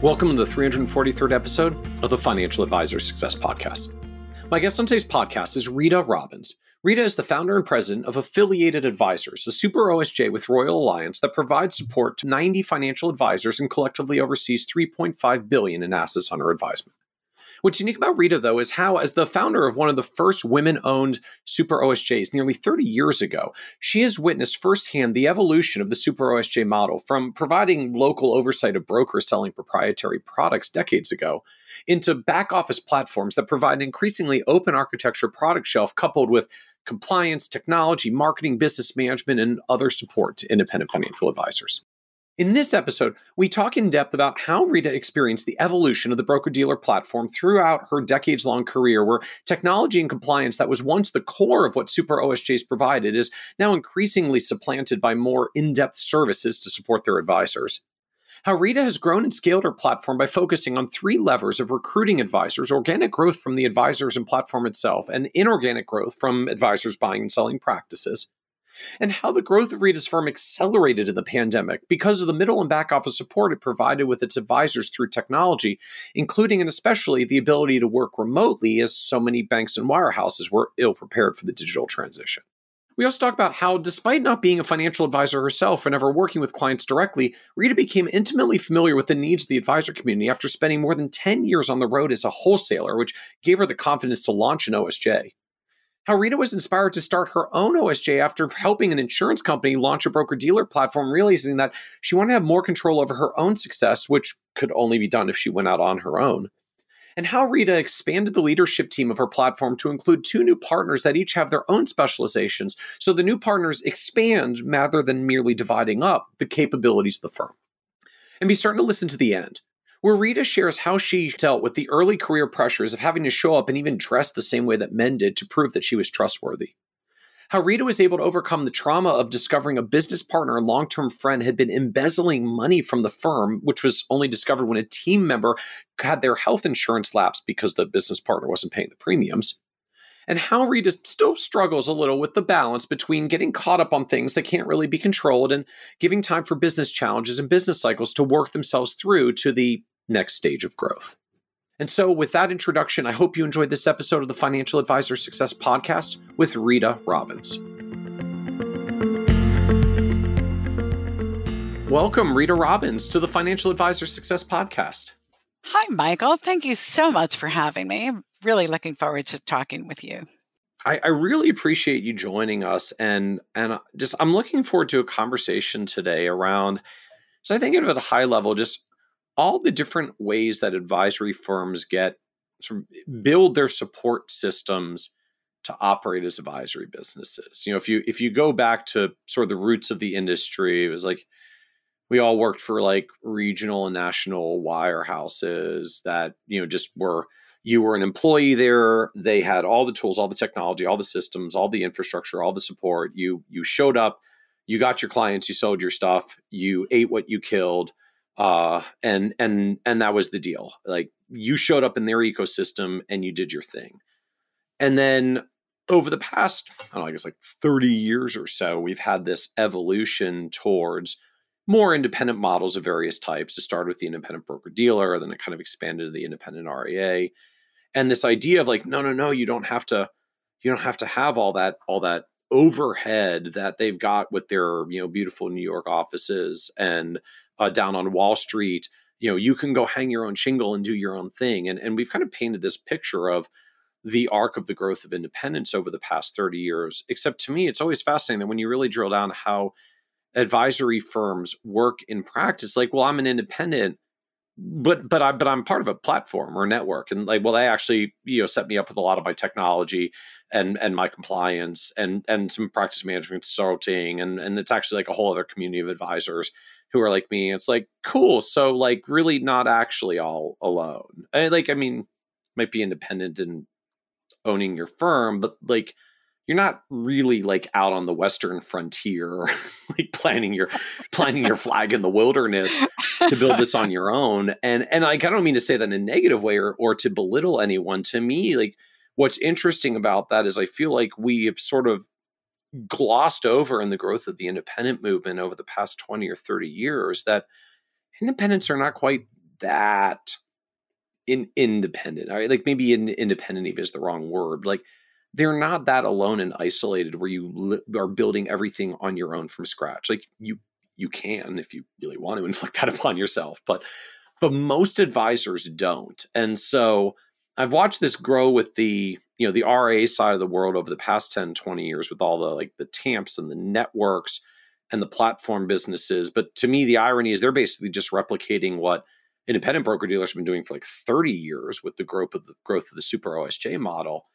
Welcome to the 343rd episode of the Financial Advisor Success Podcast. My guest on today's podcast is Rita Robbins. Rita is the founder and president of Affiliated Advisors, a super OSJ with Royal Alliance that provides support to 90 financial advisors and collectively oversees 3.5 billion in assets under advisement. What's unique about Rita, though, is how, as the founder of one of the first women owned super OSJs nearly 30 years ago, she has witnessed firsthand the evolution of the super OSJ model from providing local oversight of brokers selling proprietary products decades ago into back office platforms that provide an increasingly open architecture product shelf coupled with compliance, technology, marketing, business management, and other support to independent financial advisors. In this episode, we talk in depth about how Rita experienced the evolution of the broker dealer platform throughout her decades long career, where technology and compliance that was once the core of what Super OSJs provided is now increasingly supplanted by more in depth services to support their advisors. How Rita has grown and scaled her platform by focusing on three levers of recruiting advisors organic growth from the advisors and platform itself, and inorganic growth from advisors buying and selling practices and how the growth of Rita's firm accelerated in the pandemic because of the middle and back office support it provided with its advisors through technology, including and especially the ability to work remotely as so many banks and wirehouses were ill prepared for the digital transition. We also talk about how, despite not being a financial advisor herself and ever working with clients directly, Rita became intimately familiar with the needs of the advisor community after spending more than 10 years on the road as a wholesaler, which gave her the confidence to launch an OSJ how Rita was inspired to start her own OSJ after helping an insurance company launch a broker dealer platform, realizing that she wanted to have more control over her own success, which could only be done if she went out on her own. And how Rita expanded the leadership team of her platform to include two new partners that each have their own specializations, so the new partners expand rather than merely dividing up the capabilities of the firm. And be certain to listen to the end where Rita shares how she dealt with the early career pressures of having to show up and even dress the same way that men did to prove that she was trustworthy. How Rita was able to overcome the trauma of discovering a business partner and long term friend had been embezzling money from the firm, which was only discovered when a team member had their health insurance lapse because the business partner wasn't paying the premiums and how Rita still struggles a little with the balance between getting caught up on things that can't really be controlled and giving time for business challenges and business cycles to work themselves through to the next stage of growth. And so, with that introduction, I hope you enjoyed this episode of the Financial Advisor Success Podcast with Rita Robbins. Welcome, Rita Robbins, to the Financial Advisor Success Podcast. Hi, Michael. Thank you so much for having me. Really looking forward to talking with you. I, I, really appreciate you joining us, and and uh, just I'm looking forward to a conversation today around. So I think at a high level, just all the different ways that advisory firms get sort of build their support systems to operate as advisory businesses. You know, if you if you go back to sort of the roots of the industry, it was like we all worked for like regional and national wirehouses that you know just were you were an employee there they had all the tools all the technology all the systems all the infrastructure all the support. You you showed up you got your clients you sold your stuff you ate what you killed uh, and and and that was the deal. Like you showed up in their ecosystem and you did your thing. And then over the past I, don't know, I guess like 30 years or so we've had this evolution towards more independent models of various types. It started with the independent broker dealer, then it kind of expanded to the independent RIA. And this idea of like, no, no, no, you don't have to, you don't have to have all that, all that overhead that they've got with their, you know, beautiful New York offices and uh, down on Wall Street. You know, you can go hang your own shingle and do your own thing. And and we've kind of painted this picture of the arc of the growth of independence over the past 30 years. Except to me, it's always fascinating that when you really drill down how advisory firms work in practice like well i'm an independent but but i but i'm part of a platform or a network. And like well they actually you know set me up with a lot of my technology and and my compliance and and some practice management consulting. And and it's actually like a whole other community of advisors who are like me. It's like cool. So like really not actually all alone. And like i mean might be independent and owning your firm, but like you're not really like out on the western frontier like planting your planting your flag in the wilderness to build this on your own. And and like i don't mean to say that in a negative way or or to belittle anyone. To me like what's interesting about that is i feel like we have sort of glossed over in the growth of the independent movement over the past 20 or 30 years that independents are not quite that in independent like maybe in, independent is the wrong word. Like they're not that alone and isolated where you li- are building everything on your own from scratch. Like you you can if you really want to inflict that upon yourself but but most advisors don't. And so i've watched this grow with the you know the RIA side of the world over the past 10 20 years with all the like the tamps and the networks and the platform businesses but to me the irony is they're basically just replicating what independent broker dealers have been doing for like 30 years with the growth of the growth of the super osj model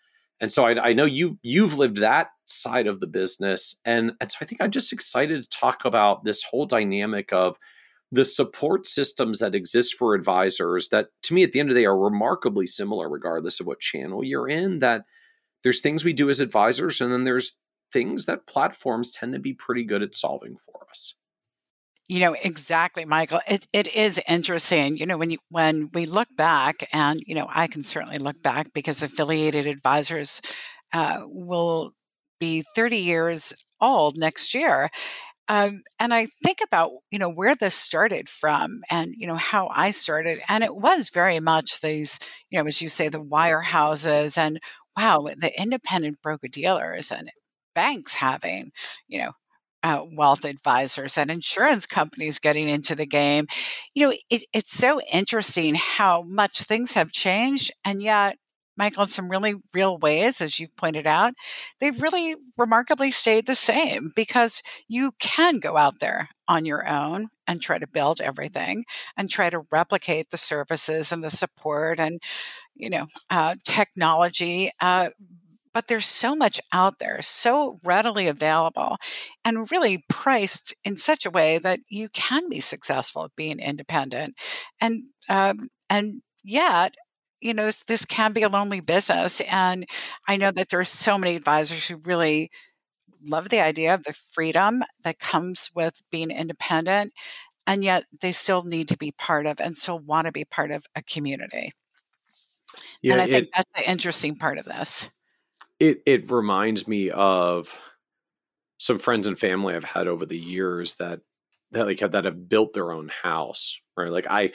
and so I, I, know you you've lived that side of the business, and, and so I think I'm just excited to talk about this whole dynamic of the support systems that exist for advisors. That to me, at the end of the day, are remarkably similar, regardless of what channel you're in. That there's things we do as advisors, and then there's things that platforms tend to be pretty good at solving for. You know, exactly, Michael. It, it is interesting. You know, when you when we look back, and you know, I can certainly look back because affiliated advisors uh, will be 30 years old next year. Um, and I think about you know where this started from, and you know how I started, and it was very much these you know as you say the wirehouses and wow the independent broker dealers and banks having you know uh, wealth advisors and insurance companies getting into the game. You know, it, it's so interesting how much things have changed, and yet, Michael, in some really real ways, as you've pointed out, they've really remarkably stayed the same because you can go out there on your own and try to build everything and try to replicate the services and the support and you know uh, technology uh, but there's so much out there, so readily available, and really priced in such a way that you can be successful at being independent. And um, and yet, you know, this, this can be a lonely business. And I know that there are so many advisors who really love the idea of the freedom that comes with being independent, and yet they still need to be part of and still want to be part of a community. Yeah, and I think it, that's the interesting part of this it it reminds me of some friends and family I've had over the years that that like have, that have built their own house, right? Like I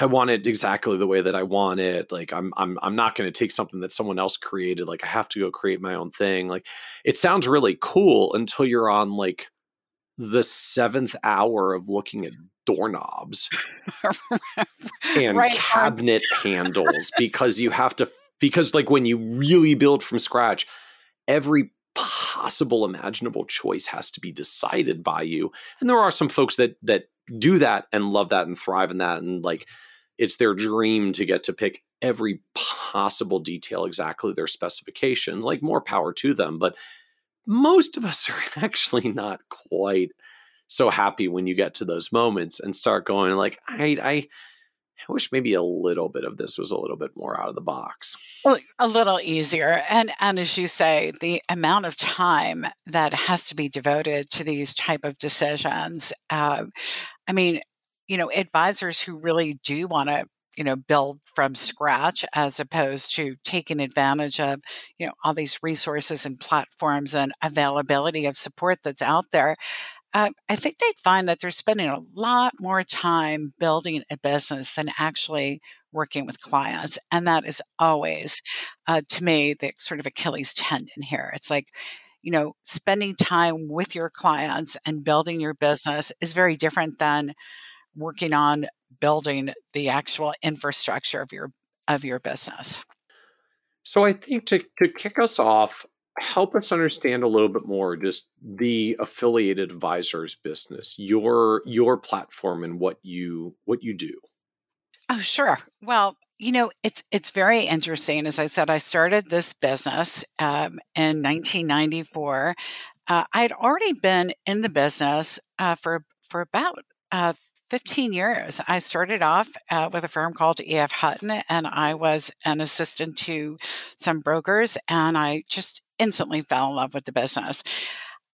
I want it exactly the way that I want it. Like I'm I'm I'm not going to take something that someone else created. Like I have to go create my own thing. Like it sounds really cool until you're on like the seventh hour of looking at doorknobs and right. cabinet handles because you have to because like when you really build from scratch every possible imaginable choice has to be decided by you and there are some folks that that do that and love that and thrive in that and like it's their dream to get to pick every possible detail exactly their specifications like more power to them but most of us are actually not quite so happy when you get to those moments and start going like i i I wish maybe a little bit of this was a little bit more out of the box. A little easier. And and as you say, the amount of time that has to be devoted to these type of decisions. Uh, I mean, you know, advisors who really do want to you know build from scratch as opposed to taking advantage of you know all these resources and platforms and availability of support that's out there uh, I think they'd find that they're spending a lot more time building a business than actually working with clients. And that is always, uh, to me, the sort of Achilles tendon here. It's like, you know, spending time with your clients and building your business is very different than working on building the actual infrastructure of your of your business. So I think to to kick us off, help us understand a little bit more just the affiliated advisors business your your platform and what you what you do? Oh sure. Well you know it's it's very interesting. As i said i started this business um, in 1994 uh, i had already been in the business uh, for for about uh, 15 years. I started off uh, with a firm called EF Hutton, and I was an assistant to some brokers, and I just instantly fell in love with the business.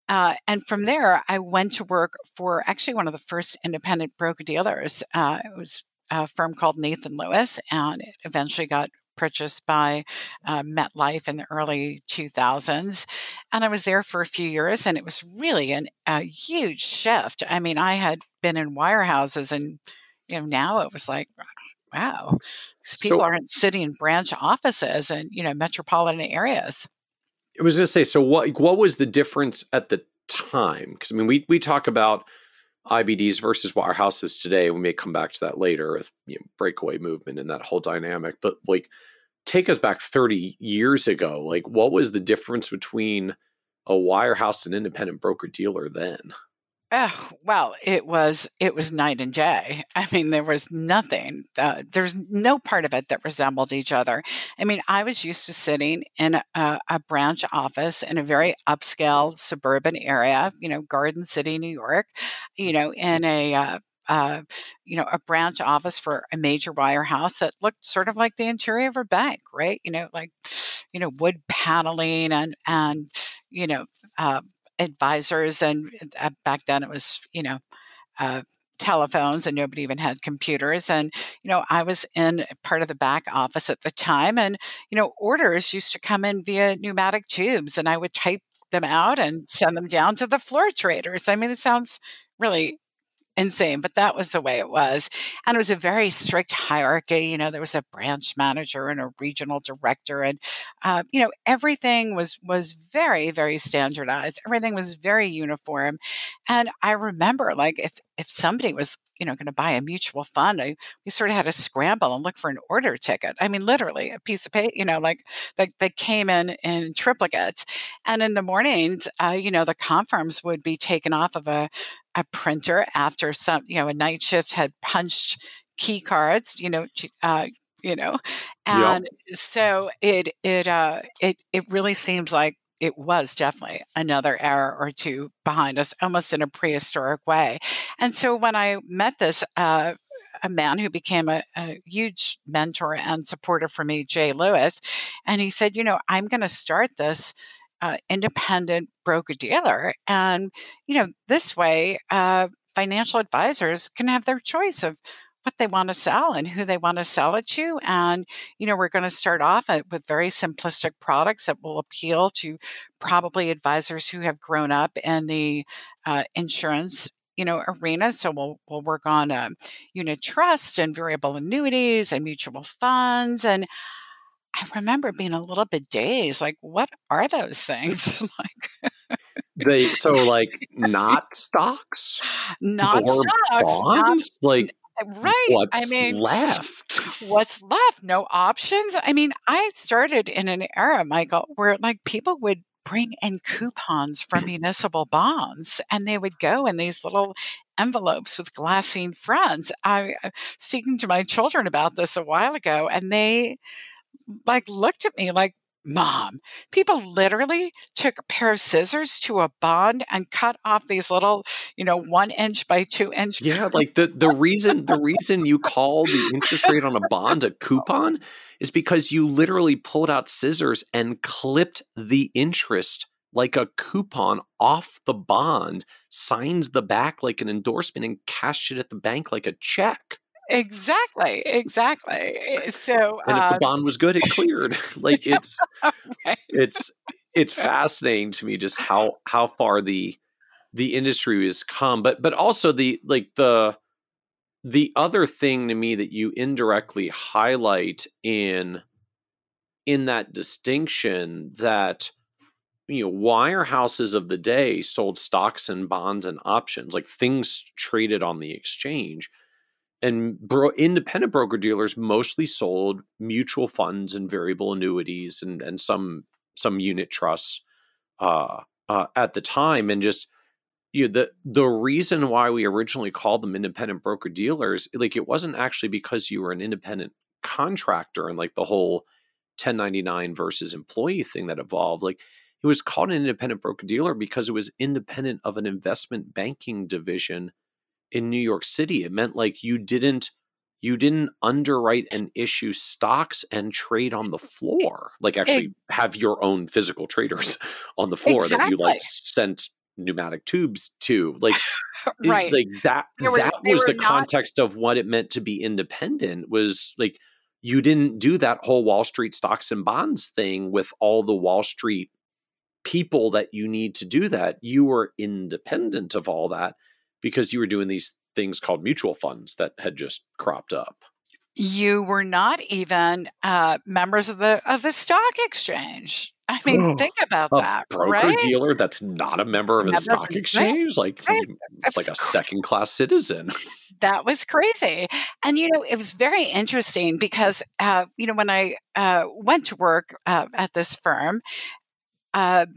Uh, and from there, I went to work for actually one of the first independent broker dealers. Uh, it was a firm called Nathan Lewis, and it eventually got purchased by uh, MetLife in the early 2000s. And I was there for a few years, and it was really an, a huge shift. I mean, I had been in wirehouses, and you know, now it was like, wow, people so, aren't sitting in branch offices and you know metropolitan areas. I was going to say, so what what was the difference at the time? Because I mean, we we talk about IBDs versus wirehouses today. We may come back to that later with you know, breakaway movement and that whole dynamic. But like, take us back 30 years ago. Like, what was the difference between a wirehouse and independent broker dealer then? Oh, well, it was it was night and day. I mean, there was nothing. Uh, there's no part of it that resembled each other. I mean, I was used to sitting in a, a branch office in a very upscale suburban area, you know, Garden City, New York, you know, in a uh, uh, you know, a branch office for a major wirehouse that looked sort of like the interior of a bank, right? You know, like, you know, wood paneling and and you know, uh, advisors, and uh, back then it was, you know, uh, telephones and nobody even had computers. And, you know, I was in part of the back office at the time, and, you know, orders used to come in via pneumatic tubes, and I would type them out and send them down to the floor traders. I mean, it sounds really insane, but that was the way it was. And it was a very strict hierarchy. You know, there was a branch manager and a regional director, and uh, you know, everything was was very very standardized. Everything was very uniform. And I remember, like, if if somebody was you know going to buy a mutual fund I, we sort of had to scramble and look for an order ticket. I mean literally a piece of paper you know like that, that came in in triplicates. And in the mornings uh, you know the confirms would be taken off of a, a printer after some you know a night shift had punched key cards you know uh, you know? And yep. so it it uh it it really seems like it was definitely another era or two behind us, almost in a prehistoric way. And so when I met this, uh, a man who became a, a, huge mentor and supporter for me, Jay Lewis, and he said, You know, I'm going to start this uh, independent broker dealer. And, you know, this way, uh, financial advisors can have their choice of what they want to sell and who they want to sell it to. And, you know, we're going to start off with very simplistic products that will appeal to probably advisors who have grown up in the uh, insurance you know arena so we'll we'll work on um, unit trust and variable annuities and mutual funds and I remember being a little bit dazed, like, what are those things? like they so like not stocks, not stocks, bonds, not, like right. What's I mean, left? What's left? No options. I mean, I started in an era, Michael, where like people would bring in coupons from mm. municipal bonds and they would go in these little envelopes with glassine fronts. I was speaking to my children about this a while ago and they like looked at me like, Mom, people literally took a pair of scissors to a bond and cut off these little, you know, one inch by two inch. Yeah, like the the reason the reason you call the interest rate on a bond a coupon is because you literally pulled out scissors and clipped the interest like a coupon off the bond, signed the back like an endorsement, and cashed it at the bank like a check. Exactly, exactly. Eh, so, and if the um bond was good, it cleared. like it's, right. it's, it's fascinating to me just how how far the the industry has come, but but also the like the the other thing to me that you indirectly highlight in in that distinction that you know wirehouses of the day sold stocks and bonds and options like things traded on the exchange and bro- independent broker dealers mostly sold mutual funds and variable annuities and and some some unit trusts uh, uh, at the time and just you know, the the reason why we originally called them independent broker dealers like it wasn't actually because you were an independent contractor and like the whole 1099 versus employee thing that evolved. Like it was called an independent broker dealer because it was independent of an investment banking division in New York City. It meant like you didn't you didn't underwrite and issue stocks and trade on the floor. Like actually have your own physical traders on the floor exactly. that you like sent pneumatic tubes to. Like right. like that were, that was the not- context of what it meant to be independent was like you didn't do that whole Wall Street stocks and bonds thing with all the Wall Street people that you need to do that. You were independent of all that because you were doing these things called mutual funds that had just cropped up. You were not even uh, members of the of the stock exchange. I mean, think about a that. Broker right? dealer that's not a member of a stock exchange, like right. it's like a second class citizen. That was crazy, and you know it was very interesting because uh, you know when I uh, went to work uh, at this firm, um,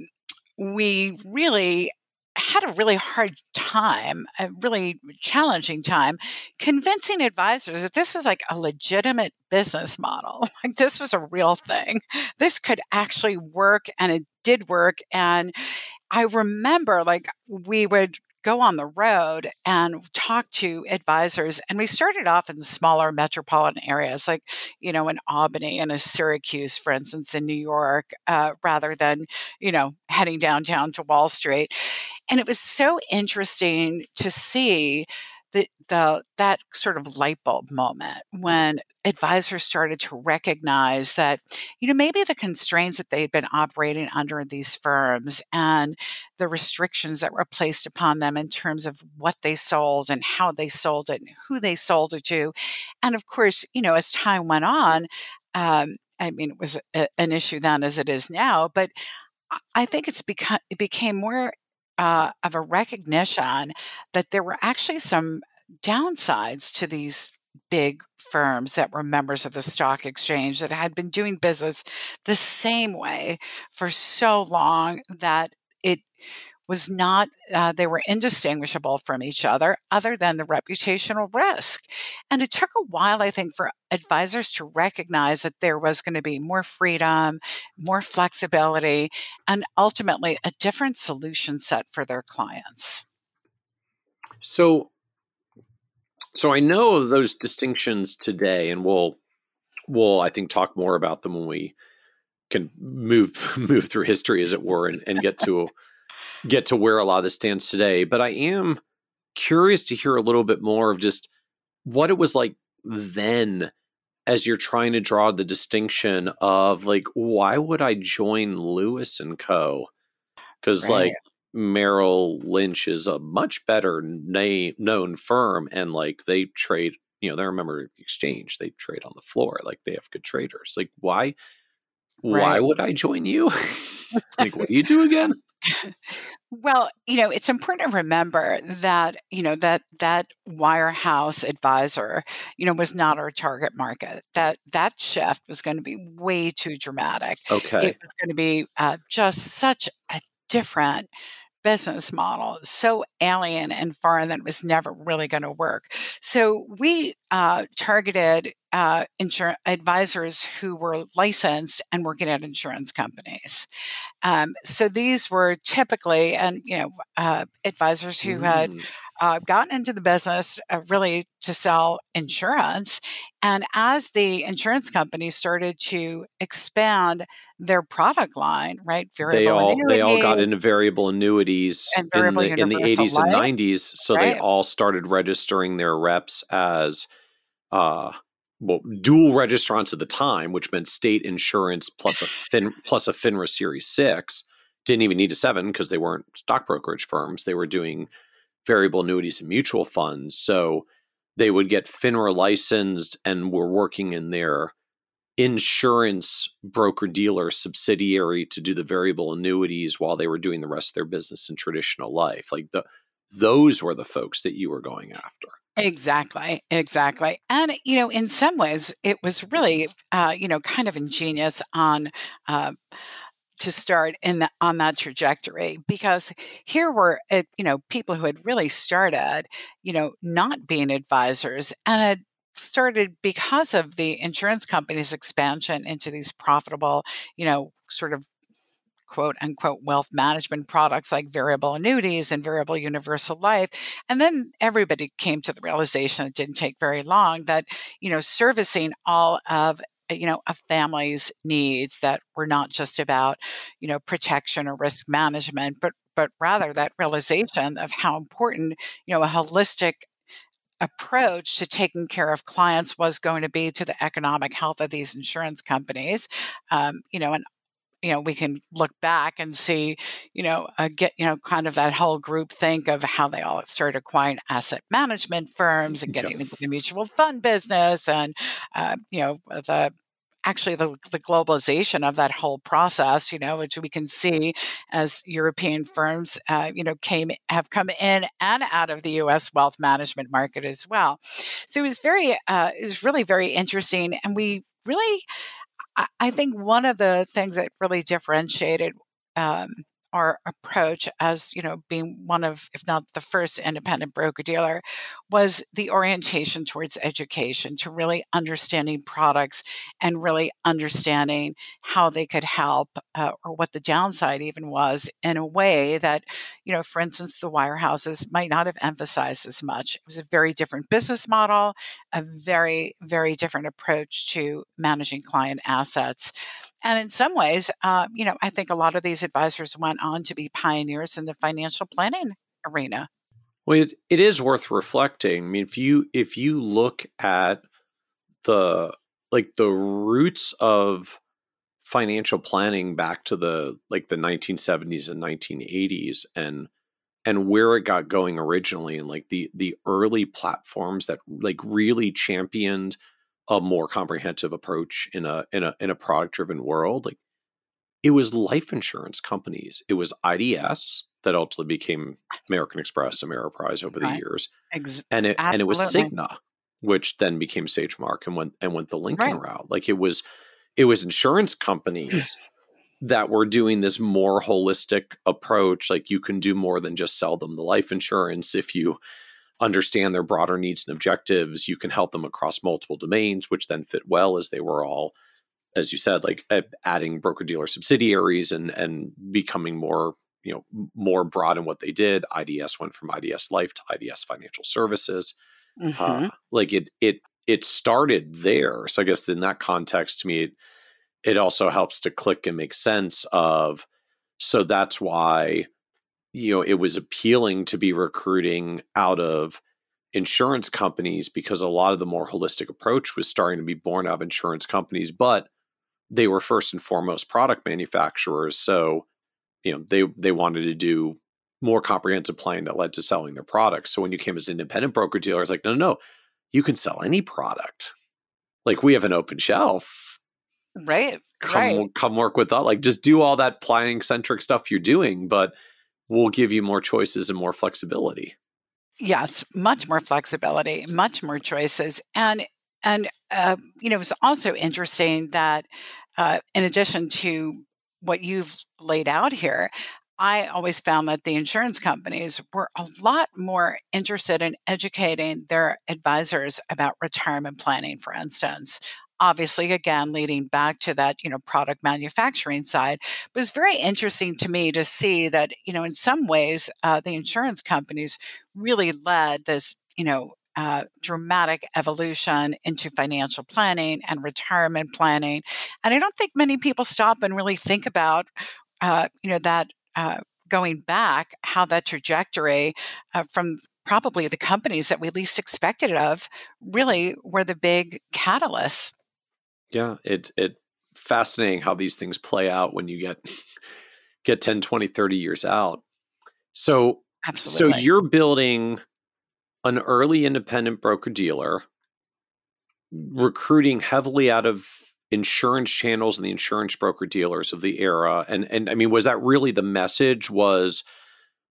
we really had a really hard time, a really challenging time, convincing advisors that this was like a legitimate business model. Like this was a real thing. This could actually work, and it did work. And I remember, like, we would go on the road and talk to advisors. And we started off in smaller metropolitan areas, like, you know, in Albany and a Syracuse, for instance, in New York, uh, rather than, you know, heading downtown to Wall Street. And it was so interesting to see the, the that sort of light bulb moment when advisors started to recognize that you know maybe the constraints that they had been operating under in these firms and the restrictions that were placed upon them in terms of what they sold and how they sold it and who they sold it to. And of course you know as time went on um, i mean it was a, an issue then as it is now but I think it's become it became more uh, of a recognition that there were actually some downsides to these big firms that were members of the stock exchange that had been doing business the same way for so long that it was not, uh, they were indistinguishable from each other, other than the reputational risk. And it took a while, I think, for advisors to recognize that there was going to be more freedom, more flexibility, and ultimately a different solution set for their clients. So, so I know those distinctions today, and we'll we'll I think talk more about them when we can move move through history, as it were, and, and get to get to where a lot of this stands today. But I am curious to hear a little bit more of just what it was like then as you're trying to draw the distinction of like why would I join Lewis and Co? Because right. like Merrill Lynch is a much better name known firm and like they trade, you know, they're a member of the exchange. They trade on the floor. Like they have good traders. Like why right. why would I join you? like what do you do again? well, you know, it's important to remember that, you know, that that wirehouse advisor, you know, was not our target market. That that shift was going to be way too dramatic. Okay. It was going to be uh, just such a different business model so alien and foreign that it was never really going to work. So we uh, targeted uh, insur- advisors who were licensed and working at insurance companies. Um, so these were typically, and you know, uh, advisors who mm. had uh, gotten into the business uh, really to sell insurance. And as the insurance companies started to expand their product line, right? Variable they all they all got into variable annuities variable in, the, in the 80s and 90s. So right? they all started registering their reps as uh, well, dual registrants at the time, which meant state insurance plus a fin, plus a FINRA Series Six. Didn't even need a seven because they weren't stock brokerage firms. They were doing variable annuities and mutual funds. So they would get FINRA licensed and were working in their insurance broker dealer subsidiary to do the variable annuities while they were doing the rest of their business in traditional life. Like the those were the folks that you were going after. Exactly, exactly. And, you know, in some ways, it was really, uh, you know, kind of ingenious on uh, to start in the, on that trajectory because here were uh, you know people who had really started you know not being advisors and had started because of the insurance company's expansion into these profitable you know sort of quote unquote wealth management products like variable annuities and variable universal life. And then everybody came to the realization it didn't take very long that, you know, servicing all of you know a family's needs that were not just about you know protection or risk management but but rather that realization of how important you know a holistic approach to taking care of clients was going to be to the economic health of these insurance companies. Um, you know, and you know we can look back and see you know uh, get you know kind of that whole group think of how they all started acquiring asset management firms and getting into the mutual fund business and uh, you know the actually the, the globalization of that whole process, you know, which we can see as European firms, uh, you know, came have come in and out of the U.S. wealth management market as well. So it was very, uh, it was really very interesting, and we really, I, think one of the things that really differentiated um, our approach as you know being one of if not the first independent broker dealer was the orientation towards education to really understanding products and really understanding how they could help uh, or what the downside even was in a way that you know for instance the wirehouses might not have emphasized as much. It was a very different business model a very very different approach to managing client assets and in some ways, uh, you know, I think a lot of these advisors went on to be pioneers in the financial planning arena. Well, it, it is worth reflecting. I mean, if you if you look at the like the roots of financial planning back to the like the 1970s and 1980s and and where it got going originally and like the the early platforms that like really championed a more comprehensive approach in a in a in a product driven world like it was life insurance companies it was IDS that ultimately became American Express Ameriprise over right. the years Ex- and it Absolutely. and it was Cigna which then became SageMark and went and went the Lincoln right. route like it was it was insurance companies that were doing this more holistic approach like you can do more than just sell them the life insurance if you understand their broader needs and objectives. You can help them across multiple domains, which then fit well as they were all, as you said, like adding broker dealer subsidiaries and and becoming more you know more broad in what they did. IDS went from IDS Life to IDS Financial Services. Mm-hmm. Uh, like it it it started there. So I guess in that context, to me, it, it also helps to click and make sense of. So that's why you know, it was appealing to be recruiting out of insurance companies because a lot of the more holistic approach was starting to be born out of insurance companies, but they were first and foremost product manufacturers. So, you know, they they wanted to do more comprehensive planning that led to selling their products. So when you came as an independent broker dealer, it's like, no, no, no, you can sell any product. Like we have an open shelf. Right. Come right. come work with us. Like just do all that planning centric stuff you're doing, but will give you more choices and more flexibility. Yes, much more flexibility, much more choices, and and uh, you know it's also interesting that uh, in addition to what you've laid out here, I always found that the insurance companies were a lot more interested in educating their advisors about retirement planning, for instance obviously again leading back to that you know product manufacturing side but was very interesting to me to see that you know in some ways uh, the insurance companies really led this you know uh, dramatic evolution into financial planning and retirement planning and i don't think many people stop and really think about uh, you know that uh, going back how that trajectory uh, from probably the companies that we least expected of really were the big catalysts yeah, it it fascinating how these things play out when you get get 10, 20, 30 years out. So Absolutely. so you're building an early independent broker dealer recruiting heavily out of insurance channels and the insurance broker dealers of the era and and I mean was that really the message was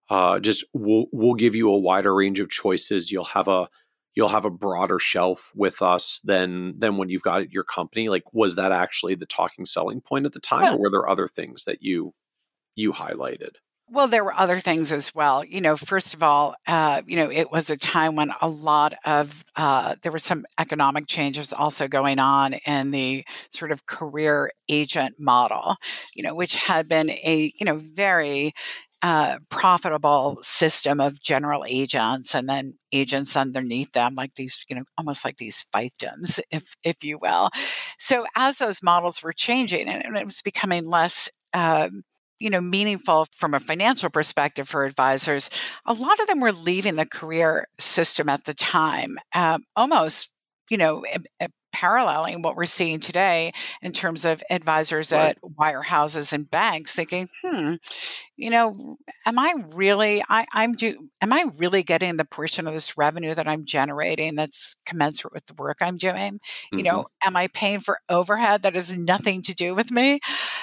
uh, just we'll we'll give you a wider range of choices you'll have a you'll have a broader shelf with us than than when you've got your company like was that actually the talking selling point at the time well, or were there other things that you you highlighted Well, there were other things as well. You know, first of all, uh, you know, it was a time when a lot of uh, there were some economic changes also going on in the sort of career agent model. You know, which had been a you know very uh, profitable system of general agents and then agents underneath them, like these, you know, almost like these fiefdoms, if if you will. So as those models were changing and it was becoming less um, you know meaningful from a financial perspective for advisors a lot of them were leaving the career system at the time um, almost you know paralleling what we're seeing today in terms of advisors right. at wirehouses and banks thinking hmm you know am i really I, i'm do am i really getting the portion of this revenue that i'm generating that's commensurate with the work i'm doing mm-hmm. you know am i paying for overhead that has nothing to do with me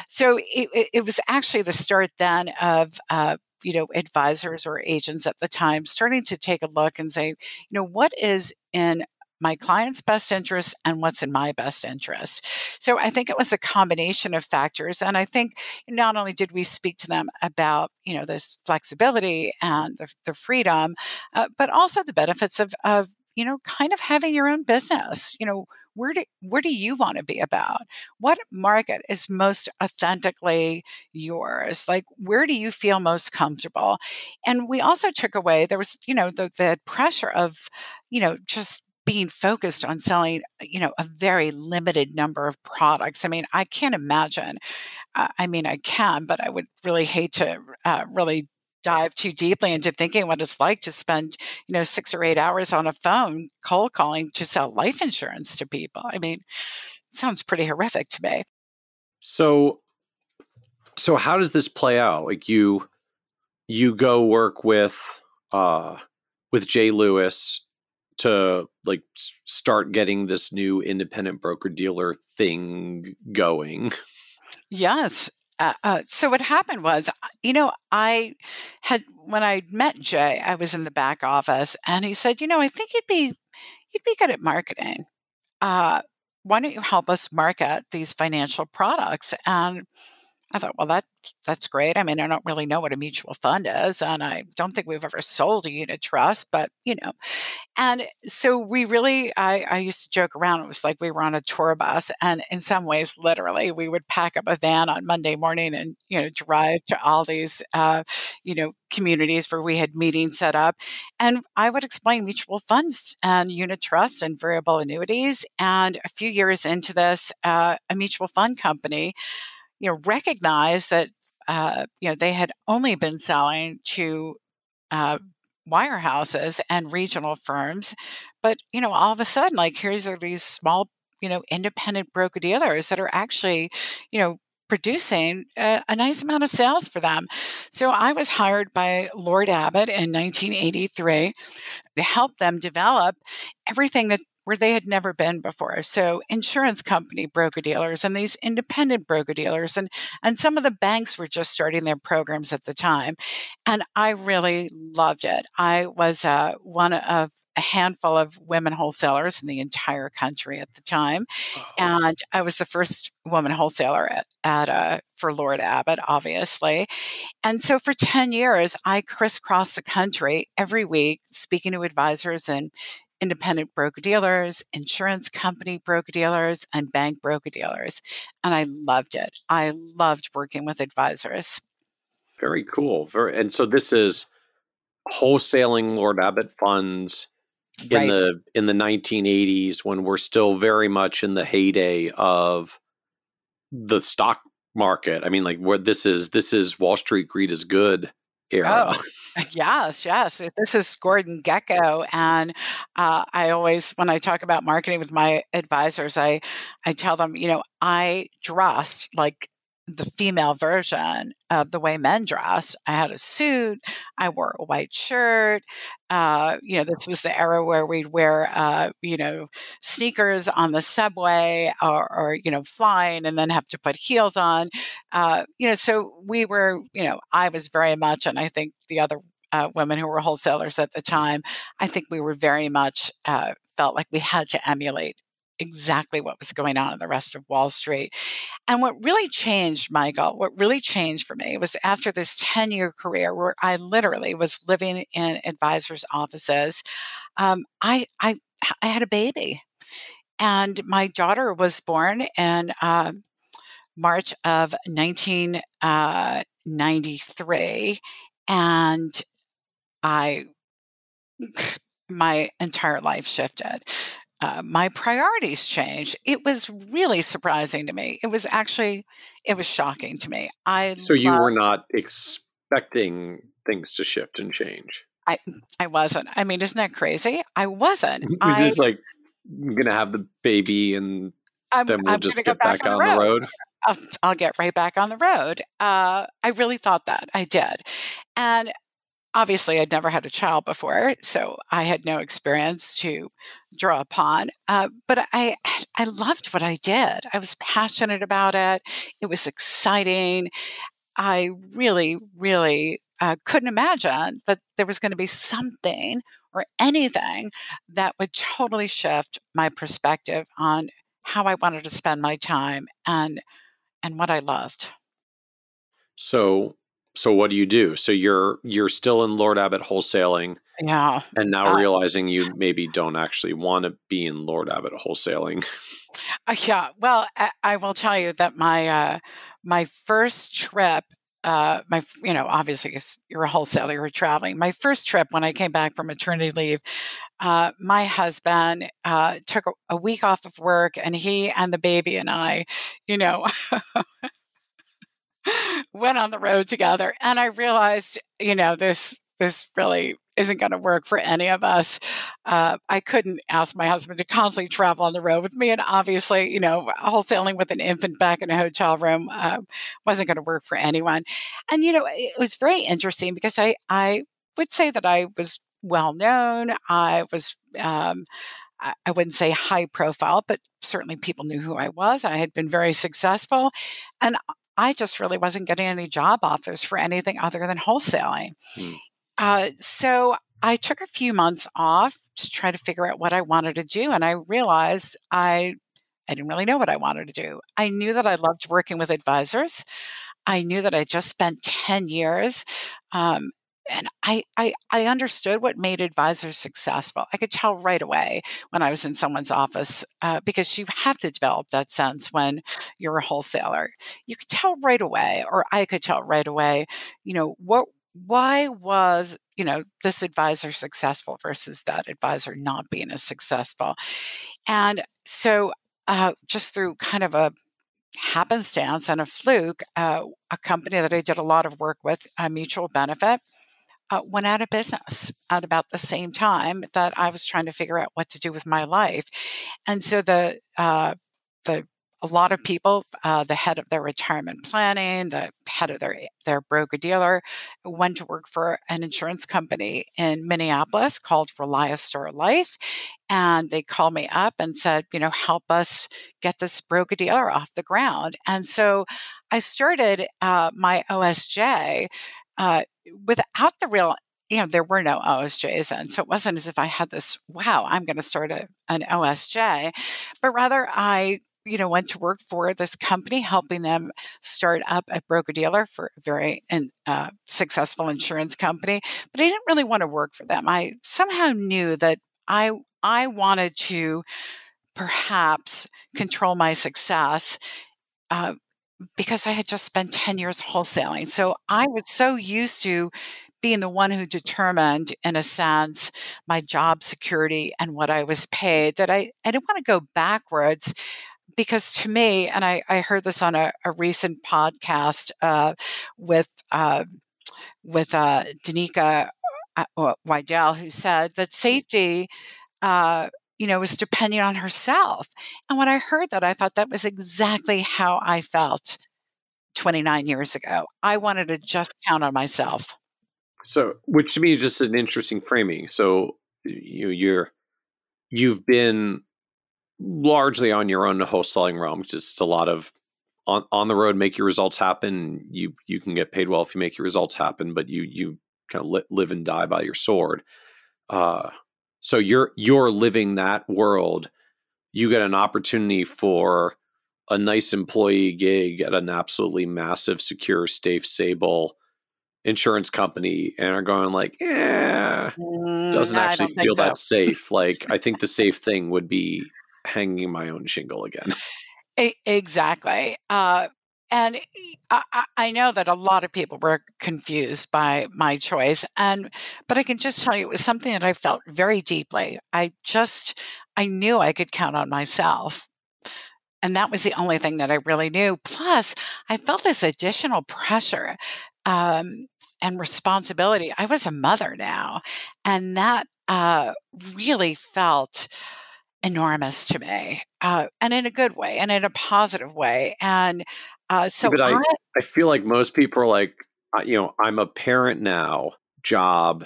so it, it was actually the start then of uh, you know advisors or agents at the time starting to take a look and say you know what is in my client's best interest and what's in my best interest. So I think it was a combination of factors. And I think not only did we speak to them about, you know, this flexibility and the, the freedom, uh, but also the benefits of, of, you know, kind of having your own business. You know, where do where do you want to be about? What market is most authentically yours? Like where do you feel most comfortable? And we also took away there was, you know, the the pressure of, you know, just being focused on selling, you know, a very limited number of products. I mean, I can't imagine. Uh, I mean, I can, but I would really hate to uh, really dive too deeply into thinking what it's like to spend, you know, six or eight hours on a phone cold calling to sell life insurance to people. I mean, sounds pretty horrific to me. So, so how does this play out? Like you, you go work with, uh, with Jay Lewis to like start getting this new independent broker dealer thing going? Yes. Uh, uh, so what happened was, you know, I had when I met Jay, I was in the back office, and he said, "You know, I think you'd be you'd be good at marketing. Uh, why don't you help us market these financial products?" And I thought, well, that that's great. I mean, I don't really know what a mutual fund is, and I don't think we've ever sold a unit trust, but you know. And so we really, I, I used to joke around. It was like we were on a tour bus, and in some ways, literally, we would pack up a van on Monday morning and you know drive to all these, uh, you know, communities where we had meetings set up, and I would explain mutual funds and unit trust and variable annuities. And a few years into this, uh, a mutual fund company you know, recognize that, uh, you know, they had only been selling to uh, wirehouses and regional firms. But, you know, all of a sudden, like, here's are these small, you know, independent broker dealers that are actually, you know, producing a, a, nice amount of sales for them. So I was hired by Lord Abbett in 1983 to help them develop everything that where they had never been before. So insurance company broker dealers and these independent broker dealers and and some of the banks were just starting their programs at the time. And I really loved it. I was uh, one of a handful of women wholesalers in the entire country at the time, oh. and I was the first woman wholesaler at, at uh, for Lord Abbett, obviously. And so for ten years, I crisscrossed the country every week, speaking to advisors and independent broker dealers, insurance company broker dealers, and bank broker dealers. And I loved it. I loved working with advisors. Very cool. Very, and so this is wholesaling Lord Abbett funds in right. the in the 1980s when we're still very much in the heyday of the stock market. I mean, like where this is this is Wall Street greed is good era. Oh, yes, yes. This is Gordon Gekko, and uh, I always, when I talk about marketing with my advisors, I I tell them, you know, I dressed like the female version of the way men dress. I had a suit. I wore a white shirt. Uh, you know, this was the era where we'd wear, uh, you know, sneakers on the subway or, or, you know, flying and then have to put heels on. Uh, you know, so we were, you know, I was very much, and I think the other uh, women who were wholesalers at the time, I think we were very much uh, felt like we had to emulate exactly what was going on in the rest of Wall Street. And what really changed, Michael, what really changed for me was after this 10 year career where I literally was living in advisors' offices, um, I, I, I had a baby. And my daughter was born in uh, March of 1993. Uh, and I, my entire life shifted. Uh, my priorities changed. It was really surprising to me. It was actually, it was shocking to me. I so you were not expecting things to shift and change. I I wasn't. I mean, isn't that crazy? I wasn't. I was like I'm gonna have the baby and I'm, then we'll I'm just get back, on on the the road. road. I'll, I'll get right back on the road. Uh, I really thought that. I did. And obviously, I'd never had a child before, so I had no experience to draw upon. Uh, but I, I loved what I did. I was passionate about it. It was exciting. I really, really uh, couldn't imagine that there was going to be something or anything that would totally shift my perspective on how I wanted to spend my time and and what I loved. So so what do you do? So you're you're still in Lord Abbett wholesaling Yeah. and now Uh, realizing you maybe don't actually want to be in Lord Abbett wholesaling. Uh, yeah. Well, I, I will tell you that my uh, my first trip, uh, my you know, obviously you're a wholesaler, you're traveling. My first trip when I came back from maternity leave, uh, my husband uh, took a, a week off of work, and he and the baby and I, you know. went on the road together and i realized you know this this really isn't going to work for any of us uh, i couldn't ask my husband to constantly travel on the road with me and obviously you know wholesaling with an infant back in a hotel room uh, wasn't going to work for anyone and you know it was very interesting because i i would say that i was well known i was um, I I wouldn't say high profile, but certainly people knew who I was. I had been very successful. And I just really wasn't getting any job offers for anything other than wholesaling. Hmm. Uh, so I took a few months off to try to figure out what I wanted to do. And I realized I, I didn't really know what I wanted to do. I knew that I loved working with advisors. I knew that I just spent 10 years um, and I, I I understood what made advisors successful. I could tell right away when I was in someone's office uh, because you have to develop that sense when you're a wholesaler. You could tell right away, or I could tell right away. You know what? Why was you know this advisor successful versus that advisor not being as successful? And so, uh, just through kind of a happenstance and a fluke, uh, a company that I did a lot of work with, a mutual benefit, uh, went out of business at about the same time that I was trying to figure out what to do with my life. And so the uh, the a lot of people, uh, the head of their retirement planning, the head of their their broker dealer, went to work for an insurance company in Minneapolis called ReliaStar Life, and they called me up and said, you know, help us get this broker dealer off the ground. And so I started uh, my OSJ uh, without the real you know there were no osjs then so it wasn't as if i had this wow i'm going to start a, an osj but rather i you know went to work for this company helping them start up a broker dealer for a very uh, successful insurance company but i didn't really want to work for them. I somehow knew that i i wanted to perhaps control my success uh, because I had just spent 10 years wholesaling. So I was so used to being the one who determined, in a sense, my job security and what I was paid that I, I didn't want to go backwards. Because to me, and I, I heard this on a, a recent podcast uh, with uh, with uh, Danika uh, Waddell, who said that safety uh, you know, was depending on herself. And when I heard that, I thought that was exactly how I felt 29 years ago. I wanted to just count on myself. So, which to me is just an interesting framing. So, you you're you've been largely on your own wholesaling realm, just a lot of on on the road, make your results happen. You you can get paid well if you make your results happen, but you you kind of li- live and die by your sword. Uh, so you're you're living that world you get an opportunity for a nice employee gig at an absolutely massive, secure, safe, stable insurance company and are going like, yeah, doesn't Mm, actually feel so. that safe. Like, I think the safe thing would be hanging my own shingle again. Exactly. Uh, and I know that a lot of people were confused by my choice, and but I can just tell you it was something that I felt very deeply. I just I knew I could count on myself, and that was the only thing that I really knew. Plus, I felt this additional pressure um, and responsibility. I was a mother now, and that uh, really felt enormous to me, uh, and in a good way, and in a positive way. And uh, so but I, I, I feel like most people are like, uh, you know, I'm a parent now, job,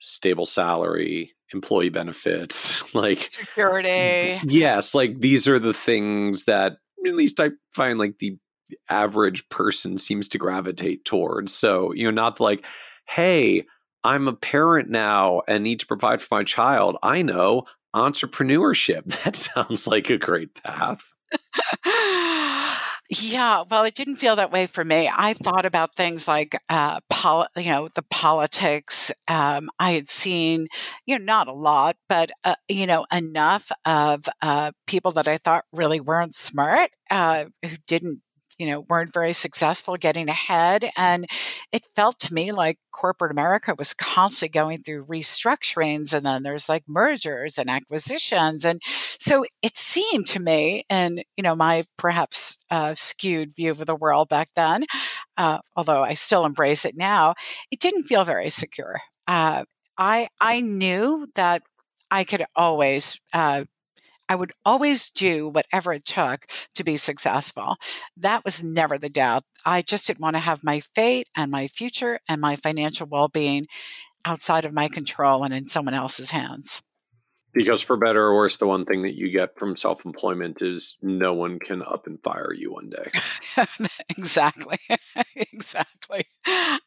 stable salary, employee benefits. like, security. yes, like these are the things that at least I find like the average person seems to gravitate towards. So, you know, not like, hey, I'm a parent now and need to provide for my child. I know entrepreneurship. That sounds like a great path. yeah, well, it didn't feel that way for me. I thought about things like, uh, poli- you know, the politics. Um, I had seen, you know, not a lot, but uh, you know, enough of uh, people that I thought really weren't smart, uh, who didn't. You know, weren't very successful getting ahead. And it felt to me like corporate America was constantly going through restructurings and then there's like mergers and acquisitions. And so it seemed to me, and you know, my perhaps uh, skewed view of the world back then, uh, although I still embrace it now, it didn't feel very secure. Uh, I I knew that I could always. I would always do whatever it took to be successful. That was never the doubt. I just didn't want to have my fate and my future and my financial well being outside of my control and in someone else's hands. Because for better or worse, the one thing that you get from self employment is no one can up and fire you one day. exactly. exactly.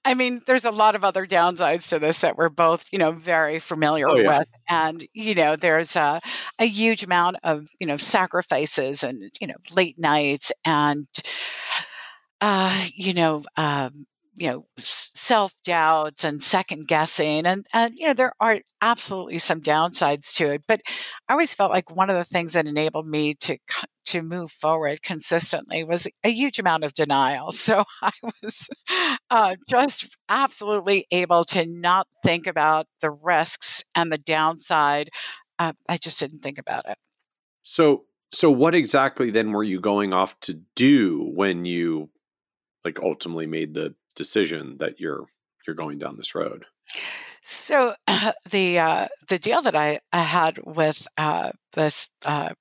I mean, there's a lot of other downsides to this that we're both, you know, very familiar Oh, yeah. with. And, you know, there's a, a huge amount of, you know, sacrifices and, you know, late nights and, uh, you know, um, you know, self doubts and second guessing, and and you know there are absolutely some downsides to it. But I always felt like one of the things that enabled me to to move forward consistently was a huge amount of denial. So I was uh, just absolutely able to not think about the risks and the downside. Uh, I just didn't think about it. So, so what exactly then were you going off to do when you like ultimately made the decision that you're you're going down this road? So the uh, the deal that I, I had with uh, this uh,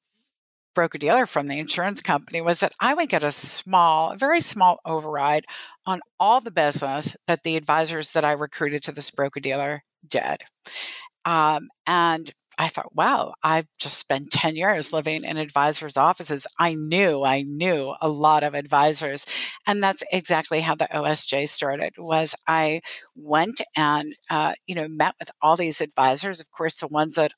broker dealer from the insurance company was that I would get a small, very small override on all the business that the advisors that I recruited to this broker dealer did. Um, and I thought, wow, I've just spent 10 years living in advisors' offices. I knew, I knew a lot of advisors. And that's exactly how the OSJ started was I went and, uh, you know, met with all these advisors, of course, the ones that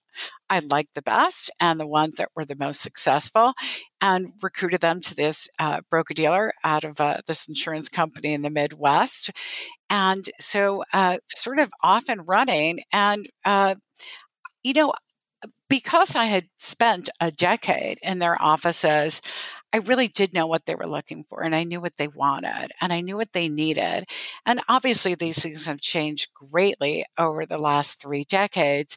I liked the best and the ones that were the most successful, and recruited them to this uh, broker dealer out of uh, this insurance company in the Midwest. And so, uh, sort of off and running. And, uh, you know, because I had spent a decade in their offices, I really did know what they were looking for and I knew what they wanted and I knew what they needed. And obviously, these things have changed greatly over the last three decades.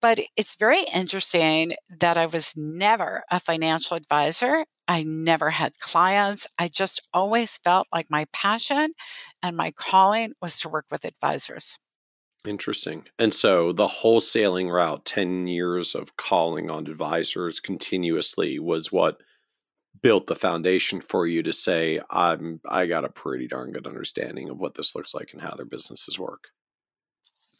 But it's very interesting that I was never a financial advisor. I never had clients. I just always felt like my passion and my calling was to work with advisors. Interesting. And so the wholesaling route, 10 years of calling on advisors continuously was what built the foundation for you to say, I'm I got a pretty darn good understanding of what this looks like and how their businesses work.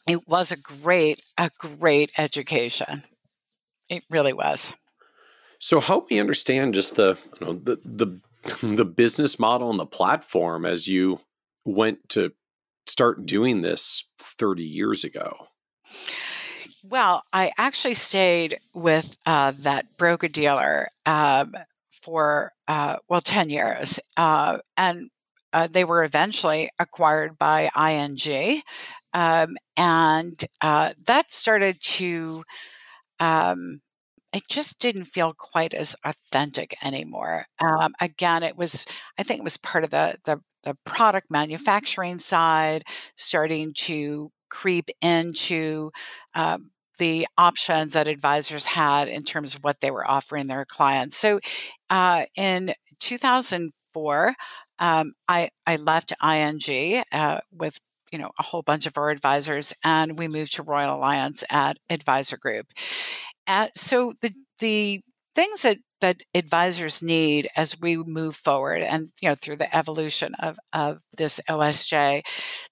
It was a great, a great education. It really was. So help me understand just the you know, the the the business model and the platform as you went to start doing this 30 years ago. Well, I actually stayed with uh, that broker dealer um, for, uh, well, 10 years. Uh, and uh, they were eventually acquired by ING. Um, and uh, that started to, um, it just didn't feel quite as authentic anymore. Um, again, it was, I think it was part of the, the, the product manufacturing side starting to creep into um, the options that advisors had in terms of what they were offering their clients. So uh, in 2004, um, I, I left ING uh, with you know a whole bunch of our advisors, and we moved to Royal Alliance at Advisor Group. At, so the the things that that advisors need as we move forward and you know through the evolution of, of this osj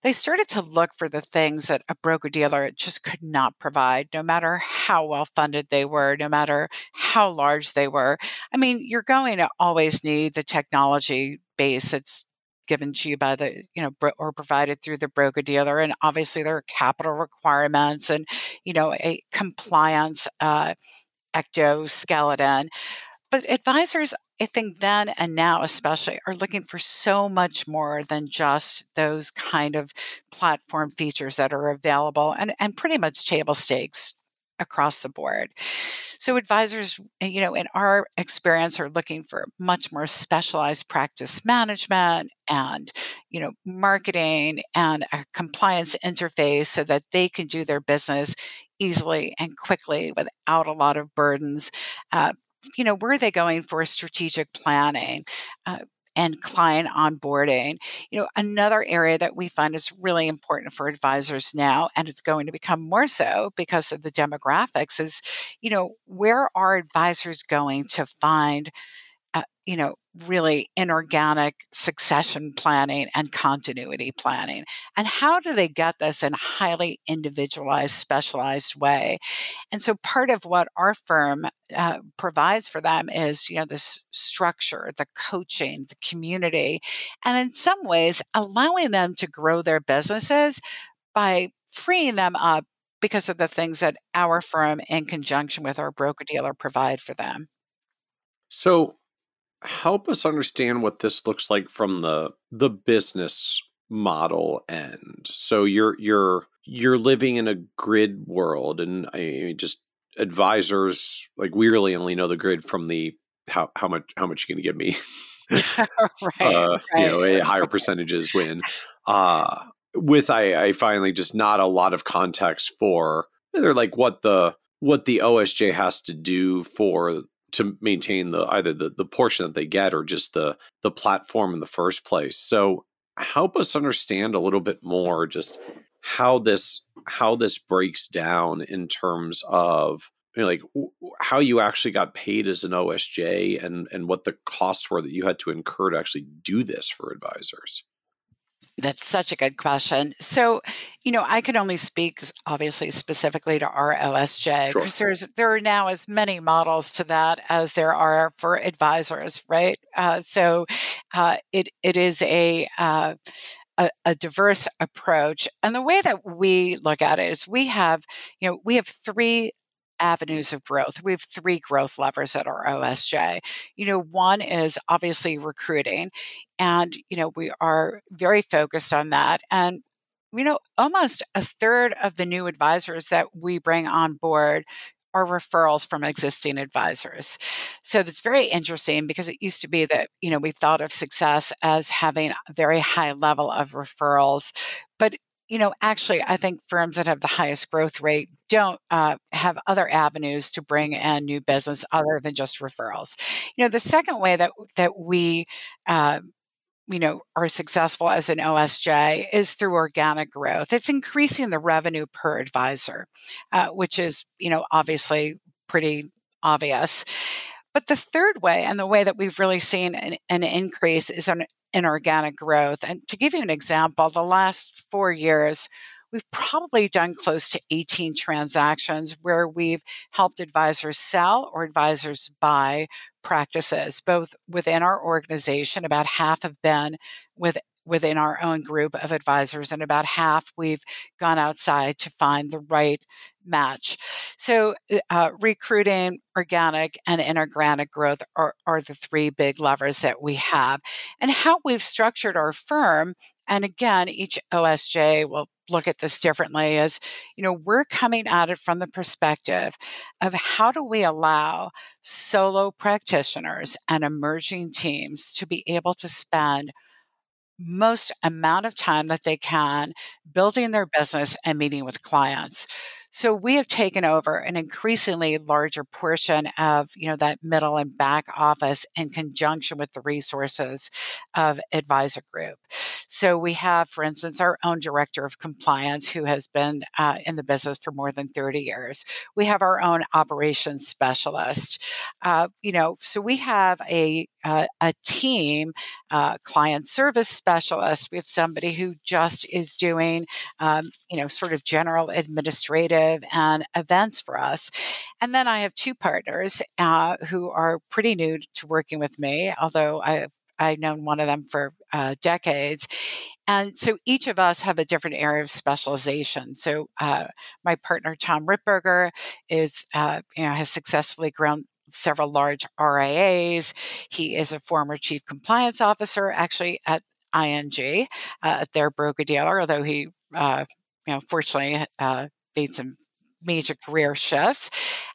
they started to look for the things that a broker dealer just could not provide no matter how well funded they were no matter how large they were. I mean you're going to always need the technology base that's given to you by the you know or provided through the broker dealer and obviously there are capital requirements and you know a compliance uh, exoskeleton but advisors, I think then and now especially, are looking for so much more than just those kind of platform features that are available and, and pretty much table stakes across the board. So advisors, eh, you know, in our experience are looking for much more specialized practice management and, you know, marketing and a compliance interface so that they can do their business easily and quickly without a lot of burdens. Uh, you know, where are they going for strategic planning? Uh, and client onboarding. You know, another area that we find is really important for advisors now, and it's going to become more so because of the demographics, is, you know, where are advisors going to find uh, you know, really inorganic succession planning and continuity planning. And how do they get this in a highly individualized, specialized way? And so part of what our firm uh, provides for them is, you know, this structure, the coaching, the community, and in some ways allowing them to grow their businesses by freeing them up because of the things that our firm in conjunction with our broker dealer provide for them. So help us understand what this looks like from the the business model end. So you're you're you're living in a grid world, and I just advisors like we really only know the grid from the how how much how much you going to give me. right, uh, right. You know, a higher percentages win. Uh, with I, I finally just not a lot of context for they're like what the what the OSJ has to do for to maintain the either the, the portion that they get or just the the platform in the first place. So help us understand a little bit more just how this how this breaks down in terms of you know, like how you actually got paid as an OSJ and and what the costs were that you had to incur to actually do this for advisors. That's such a good question. So, you know, I can only speak obviously specifically to our OSJ because sure. there's there are now as many models to that as there are for advisors, right? Uh, so, uh, it it is a, uh, a a diverse approach, and the way that we look at it is we have, you know, we have three avenues of growth. We have three growth levers at our OSJ. You know, one is obviously recruiting, and, you know, we are very focused on that. And, you know, almost a third of the new advisors that we bring on board are referrals from existing advisors. So that's very interesting because it used to be that, you know, we thought of success as having a very high level of referrals, but you know, actually, I think firms that have the highest growth rate don't uh, have other avenues to bring in new business other than just referrals. You know, the second way that that we uh, you know are successful as an OSJ is through organic growth. It's increasing the revenue per advisor, uh, which is you know obviously pretty obvious. But the third way, and the way that we've really seen an, an increase, is on inorganic growth. And to give you an example, the last four years, we've probably done close to 18 transactions where we've helped advisors sell or advisors buy practices, both within our organization. About half have been with within our own group of advisors, and about half we've gone outside to find the right match. So, uh, recruiting, organic, and inorganic growth are, are the three big levers that we have. And how we've structured our firm, and again, each OSJ will look at this differently, is you know, we're coming at it from the perspective of how do we allow solo practitioners and emerging teams to be able to spend most amount of time that they can building their business and meeting with clients. So we have taken over an increasingly larger portion of, you know, that middle and back office in conjunction with the resources of Advisor Group. So we have, for instance, our own director of compliance who has been uh, in the business for more than 30 years. We have our own operations specialist. Uh, you know, so we have a uh, a team, uh, client service specialist. We have somebody who just is doing, um, you know, sort of general administrative and events for us. And then I have two partners uh, who are pretty new to working with me, although I I've known one of them for uh, decades. And so each of us have a different area of specialization. So uh, my partner Tom Ritberger is, uh, you know, has successfully grown several large RIAs. He is a former chief compliance officer, actually at ING, uh, their broker dealer, although he, uh, you know, fortunately uh, made some major career shifts.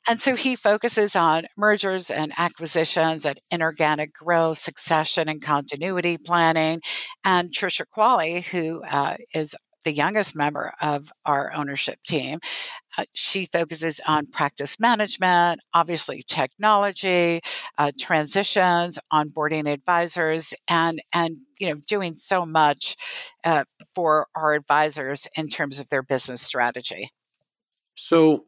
And so he focuses on mergers and acquisitions and inorganic growth, succession and continuity planning. And Trisha Qualley, who uh, is the youngest member of our ownership team. Uh, she focuses on practice management, obviously technology, uh, transitions, onboarding advisors, and and you know doing so much uh, for our advisors in terms of their business strategy. So,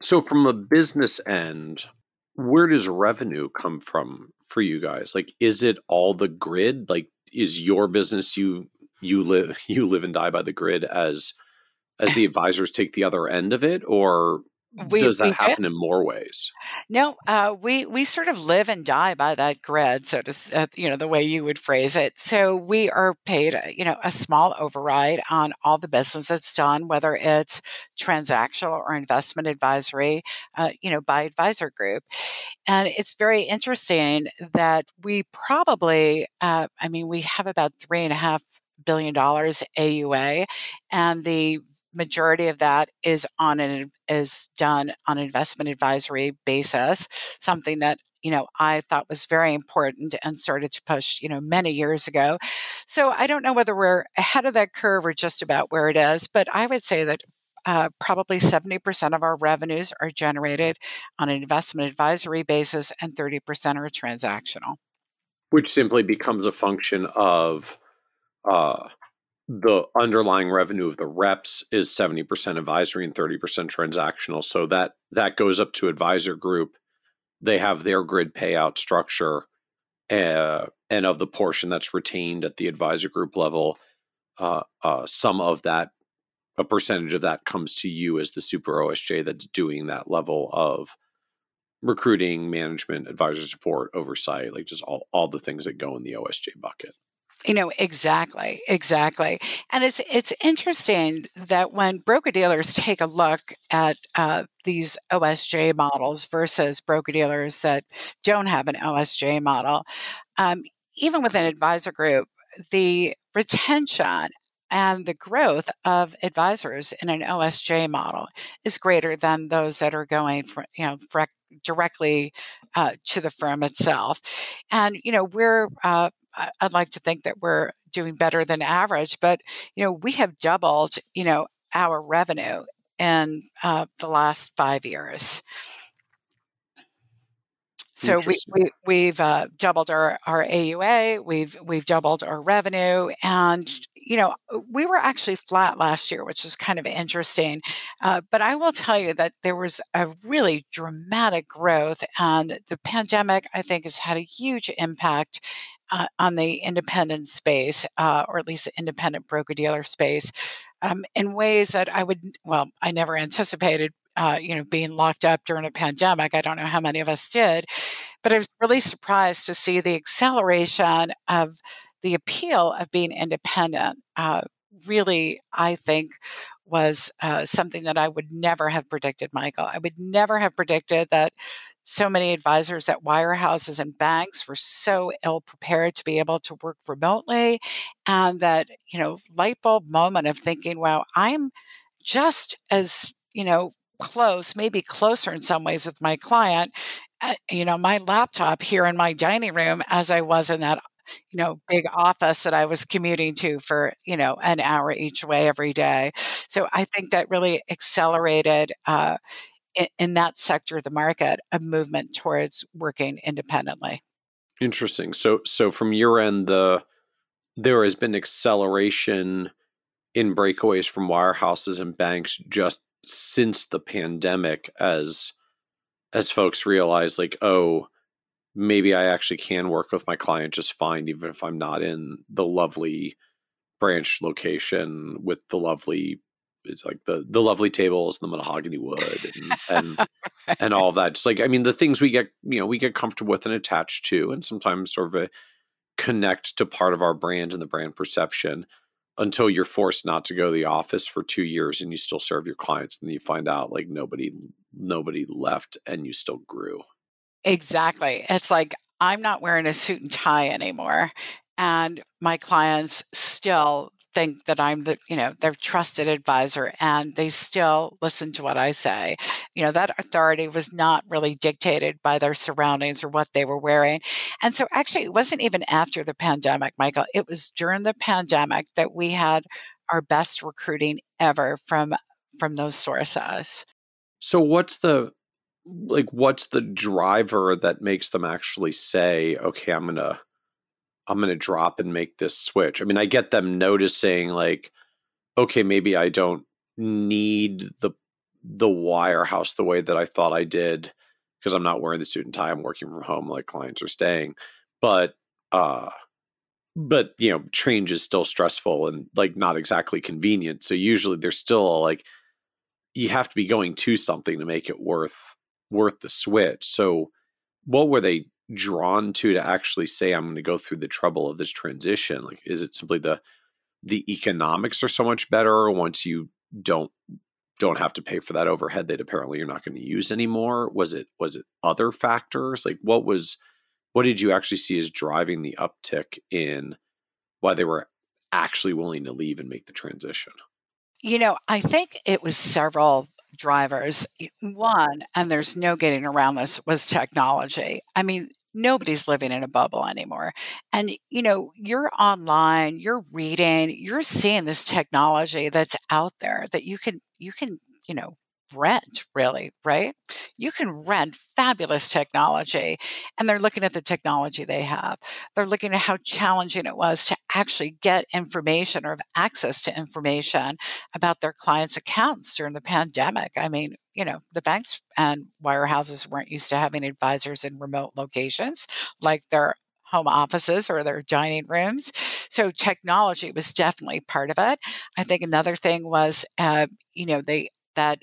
so from a business end, where does revenue come from for you guys? Like, is it all the grid? Like, is your business you you live you live and die by the grid as as the advisors take the other end of it, or we, does that happen in more ways? No, uh, we we sort of live and die by that grid, so to uh, you know the way you would phrase it. So we are paid, uh, you know, a small override on all the business that's done, whether it's transactional or investment advisory, uh, you know, by Advisor Group. And it's very interesting that we probably, uh, I mean, we have about three and a half billion dollars AUA, and the majority of that is on an is done on investment advisory basis, something that you know I thought was very important and started to push you know many years ago. So I don't know whether we're ahead of that curve or just about where it is, but I would say that. Uh, probably 70% of our revenues are generated on an investment advisory basis and 30% are transactional. Which simply becomes a function of uh, the underlying revenue of the reps is 70% advisory and 30% transactional. So that that goes up to advisor group. They have their grid payout structure uh, and of the portion that's retained at the advisor group level uh, uh, some of that a percentage of that comes to you as the super osj that's doing that level of recruiting management advisor support oversight like just all, all the things that go in the osj bucket you know, exactly, exactly. And it's it's interesting that when broker dealers take a look at uh, these OSJ models versus broker dealers that don't have an OSJ model, um, even with an advisor group, the retention and the growth of advisors in an OSJ model is greater than those that are going for, you know, directly uh, to the firm itself. And, you know, we're uh, I'd like to think that we're doing better than average, but you know we have doubled you know our revenue in uh, the last five years. So we, we we've uh, doubled our, our AUA, we've we've doubled our revenue, and you know we were actually flat last year, which is kind of interesting. Uh, but I will tell you that there was a really dramatic growth, and the pandemic I think has had a huge impact uh, on the independent space, uh, or at least the independent broker dealer space, um, in ways that I would, well, I never anticipated. Uh, you know, being locked up during a pandemic. I don't know how many of us did, but I was really surprised to see the acceleration of the appeal of being independent uh, really, I think, was uh, something that I would never have predicted, Michael. I would never have predicted that so many advisors at wirehouses and banks were so ill prepared to be able to work remotely and that you know light bulb moment of thinking wow i'm just as you know close maybe closer in some ways with my client uh, you know my laptop here in my dining room as i was in that you know big office that i was commuting to for you know an hour each way every day. So i think that really accelerated uh, in, that sector of the market a movement towards working independently. Interesting. So so from your end, the there has been acceleration in breakaways from wirehouses and banks just since the pandemic as as folks realize like oh maybe i actually can work with my client just fine even if i'm not in the lovely branch location with the lovely it's like the the lovely tables and the mahogany wood and and, and all that. Just like I mean, the things we get you know we get comfortable with and attached to, and sometimes sort of a connect to part of our brand and the brand perception until you're forced not to go to the office for two years and you still serve your clients and then you find out like nobody nobody left and you still grew exactly it's like i'm not wearing a suit and tie anymore and my clients still think that I'm the, you know, their trusted advisor and they still listen to what I say. You know, that authority was not really dictated by their surroundings or what they were wearing. And so actually it wasn't even after the pandemic, Michael. It was during the pandemic that we had our best recruiting ever from from those sources. So what's the like what's the driver that makes them actually say, okay, I'm going to I'm going to drop and make this switch. I mean, I get them noticing like, okay, maybe I don't need the the wirehouse the way that I thought I did because I'm not wearing the suit and tie. I'm working from home, like clients are staying. But uh but you know, change is still stressful and like not exactly convenient. So usually there's still like you have to be going to something to make it worth worth the switch. So what were they drawn to to actually say i'm going to go through the trouble of this transition like is it simply the the economics are so much better once you don't don't have to pay for that overhead that apparently you're not going to use anymore? Was it was it other factors? Like what was what did you actually see as driving the uptick in why they were actually willing to leave and make the transition? You know i think it was several drivers. One and there's no getting around this was technology. I mean nobody's living in a bubble anymore. And, you know, you're online, you're reading, you're seeing this technology that's out there that you can, you can, you know, rent really right you can rent fabulous technology and they're looking at the technology they have they're looking at how challenging it was to actually get information or have access to information about their clients accounts during the pandemic i mean you know the banks and wirehouses weren't used to having advisors in remote locations like their home offices or their dining rooms. So technology was definitely part of it. I think another thing was, uh, you know, they that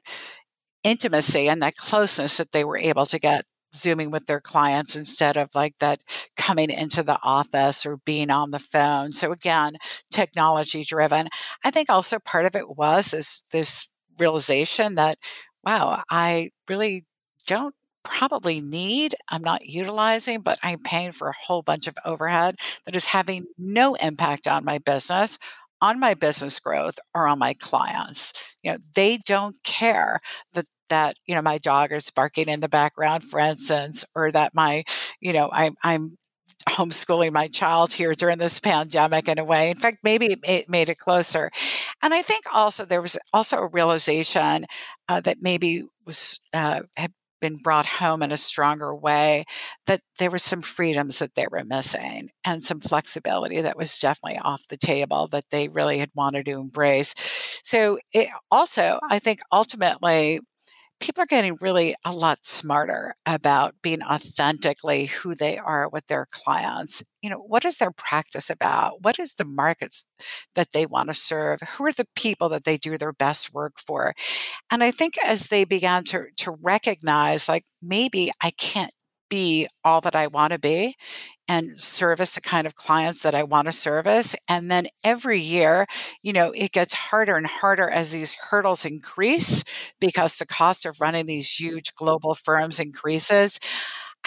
intimacy and that closeness that they were able to get zooming with their clients instead of like that coming into the office or being on the phone. So again technology driven. I think also part of it was this this realization that wow i really don't probably need i'm not utilizing but i'm paying for a whole bunch of overhead that is having no impact on my business on my business growth or on my clients. You know, they don't care that that you know my dog is barking in the background, for instance, or that my you know I'm I'm homeschooling my child here during this pandemic in a way. In fact, maybe it made it closer. And I think also there was also a realization uh, that maybe was uh, had been brought home in a stronger way, that there were some freedoms that they were missing and some flexibility that was definitely off the table that they really had wanted to embrace. So, it also, I think ultimately, people are getting really a lot smarter about being authentically who they are with their clients. You know, what is their practice about? What is the markets that they want to serve? Who are the people that they do their best work for? And I think as they began to to recognize like maybe I can't be all that I want to be and service the kind of clients that I want to service. And then every year, you know, it gets harder and harder as these hurdles increase because the cost of running these huge global firms increases.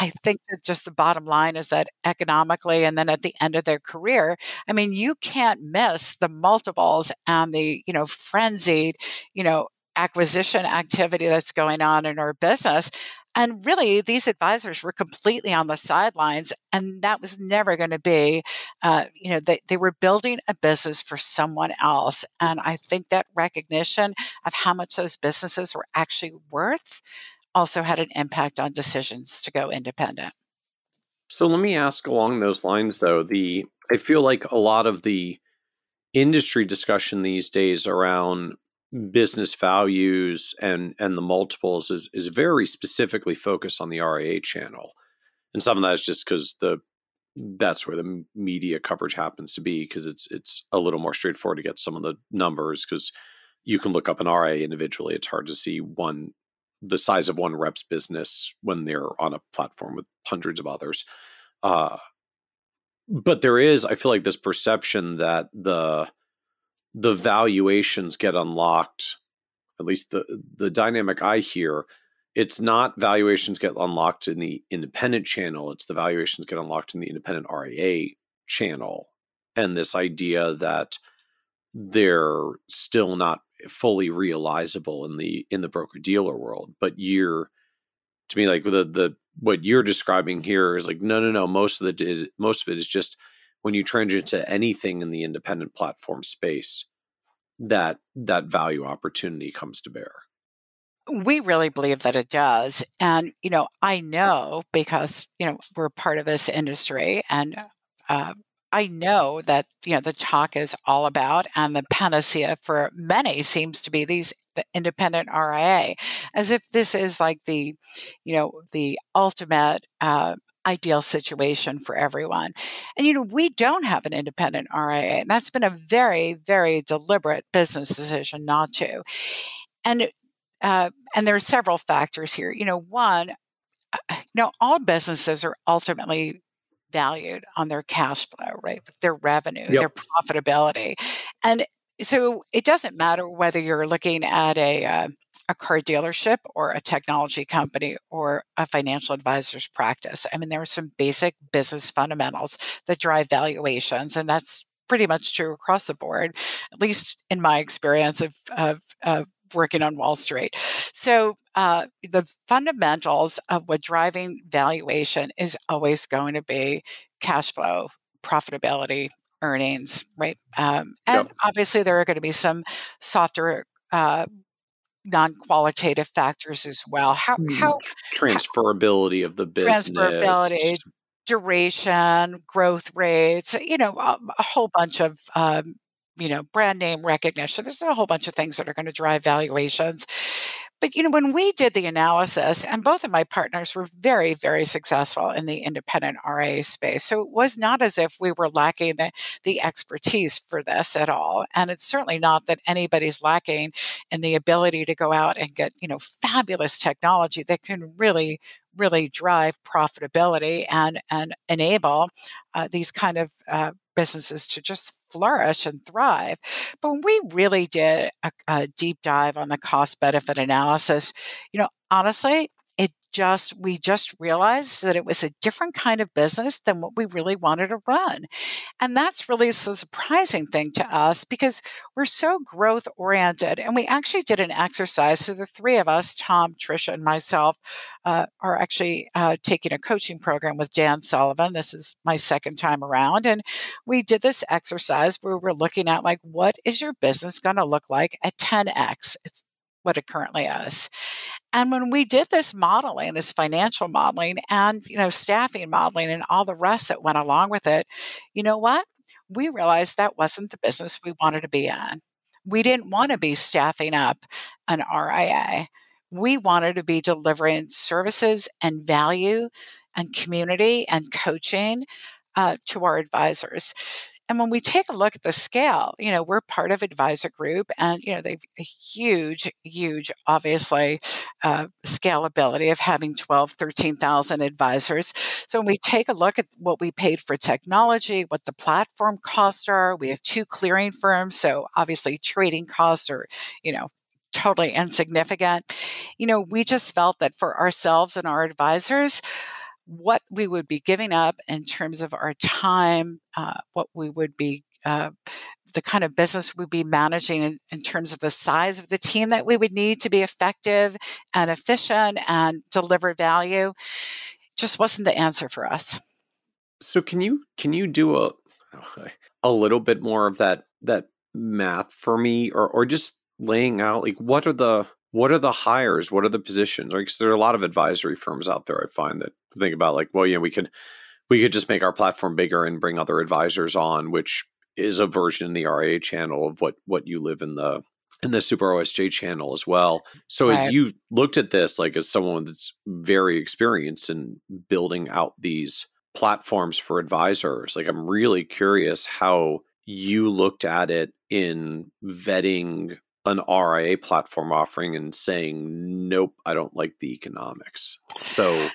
I think that just the bottom line is that economically, and then at the end of their career, I mean, you can't miss the multiples and the, you know, frenzied, you know, acquisition activity that's going on in our business. And really, these advisors were completely on the sidelines, and that was never going to be, uh, you know, they, they were building a business for someone else. And I think that recognition of how much those businesses were actually worth also had an impact on decisions to go independent. So let me ask along those lines, though. The I feel like a lot of the industry discussion these days around business values and and the multiples is is very specifically focused on the RIA channel, and some of that is just because the that's where the media coverage happens to be because it's it's a little more straightforward to get some of the numbers because you can look up an RIA individually. It's hard to see one the size of one rep's business when they're on a platform with hundreds of others. Uh, but there is, I feel like, this perception that the the valuations get unlocked. At least the the dynamic I hear, it's not valuations get unlocked in the independent channel. It's the valuations get unlocked in the independent RIA channel, and this idea that they're still not fully realizable in the in the broker dealer world. But you're to me like the the what you're describing here is like no no no most of the most of it is just when you transition to anything in the independent platform space that that value opportunity comes to bear. We really believe that it does and you know i know because you know we're part of this industry and uh, i know that you know the talk is all about and the panacea for many seems to be these the independent ria as if this is like the you know the ultimate uh, ideal situation for everyone. And, you know, we don't have an independent RIA, and that's been a very, very deliberate business decision not to. And, uh, and there are several factors here. You know, one, uh, you know, all businesses are ultimately valued on their cash flow, right? Their revenue, yep. their profitability. And so it doesn't matter whether you're looking at a, uh, a car dealership or a technology company or a financial advisor's practice. I mean, there are some basic business fundamentals that drive valuations, and that's pretty much true across the board, at least in my experience of, of, of working on Wall Street. So, uh, the fundamentals of what driving valuation is always going to be cash flow, profitability, earnings, right? Um, and yep. obviously, there are going to be some softer uh, non-qualitative factors as well. How mm, how transferability how, of the business, transferability, duration, growth rates, you know, a, a whole bunch of um, you know brand name recognition. There's a whole bunch of things that are going to drive valuations. But you know, when we did the analysis, and both of my partners were very, very successful in the independent RIA space. So it was not as if we were lacking the, the expertise for this at all. And it's certainly not that anybody's lacking in the ability to go out and get, you know, fabulous technology that can really really drive profitability and and enable uh, these kind of uh, businesses to just flourish and thrive. But when we really did a, a deep dive on the cost benefit analysis, you know, honestly, just we just realized that it was a different kind of business than what we really wanted to run. And that's really a surprising thing to us because we're so growth oriented and we actually did an exercise so the three of us tom trisha and myself uh, are actually uh, taking a coaching program with dan sullivan. This is my second time around and we did this exercise where we're looking at like what is your business going to look like at 10x it's what it currently is. And when we did this modeling, this financial modeling and, you know, staffing modeling and all the rest that went along with it, you know what? We realized that wasn't the business we wanted to be in. We didn't want to be staffing up an RIA. We wanted to be delivering services and value and community and coaching uh, to our advisors. And when we take a look at the scale, you know, we're part of Advisor Group, and you know they've a huge, huge, obviously, uh, scalability of having 12, 13,000 advisors. So when we take a look at what we paid for technology, what the platform costs are, we have two clearing firms, so obviously trading costs are, you know, totally insignificant. You know, we just felt that for ourselves and our advisors, what we would be giving up in terms of our time, uh, what we would be, uh, the kind of business we'd be managing in, in, terms of the size of the team that we would need to be effective and efficient and deliver value, just wasn't the answer for us. So can you can you do a a little bit more of that that math for me, or or just laying out like what are the what are the hires? What are the positions? Because there are a lot of advisory firms out there. I find that think about like, well, yeah, we could we could just make our platform bigger and bring other advisors on, which is a version in the RIA channel of what what you live in the in the Super OSJ channel as well. So right. as you looked at this, like as someone that's very experienced in building out these platforms for advisors, like I'm really curious how you looked at it in vetting an RIA platform offering and saying, nope, I don't like the economics. So,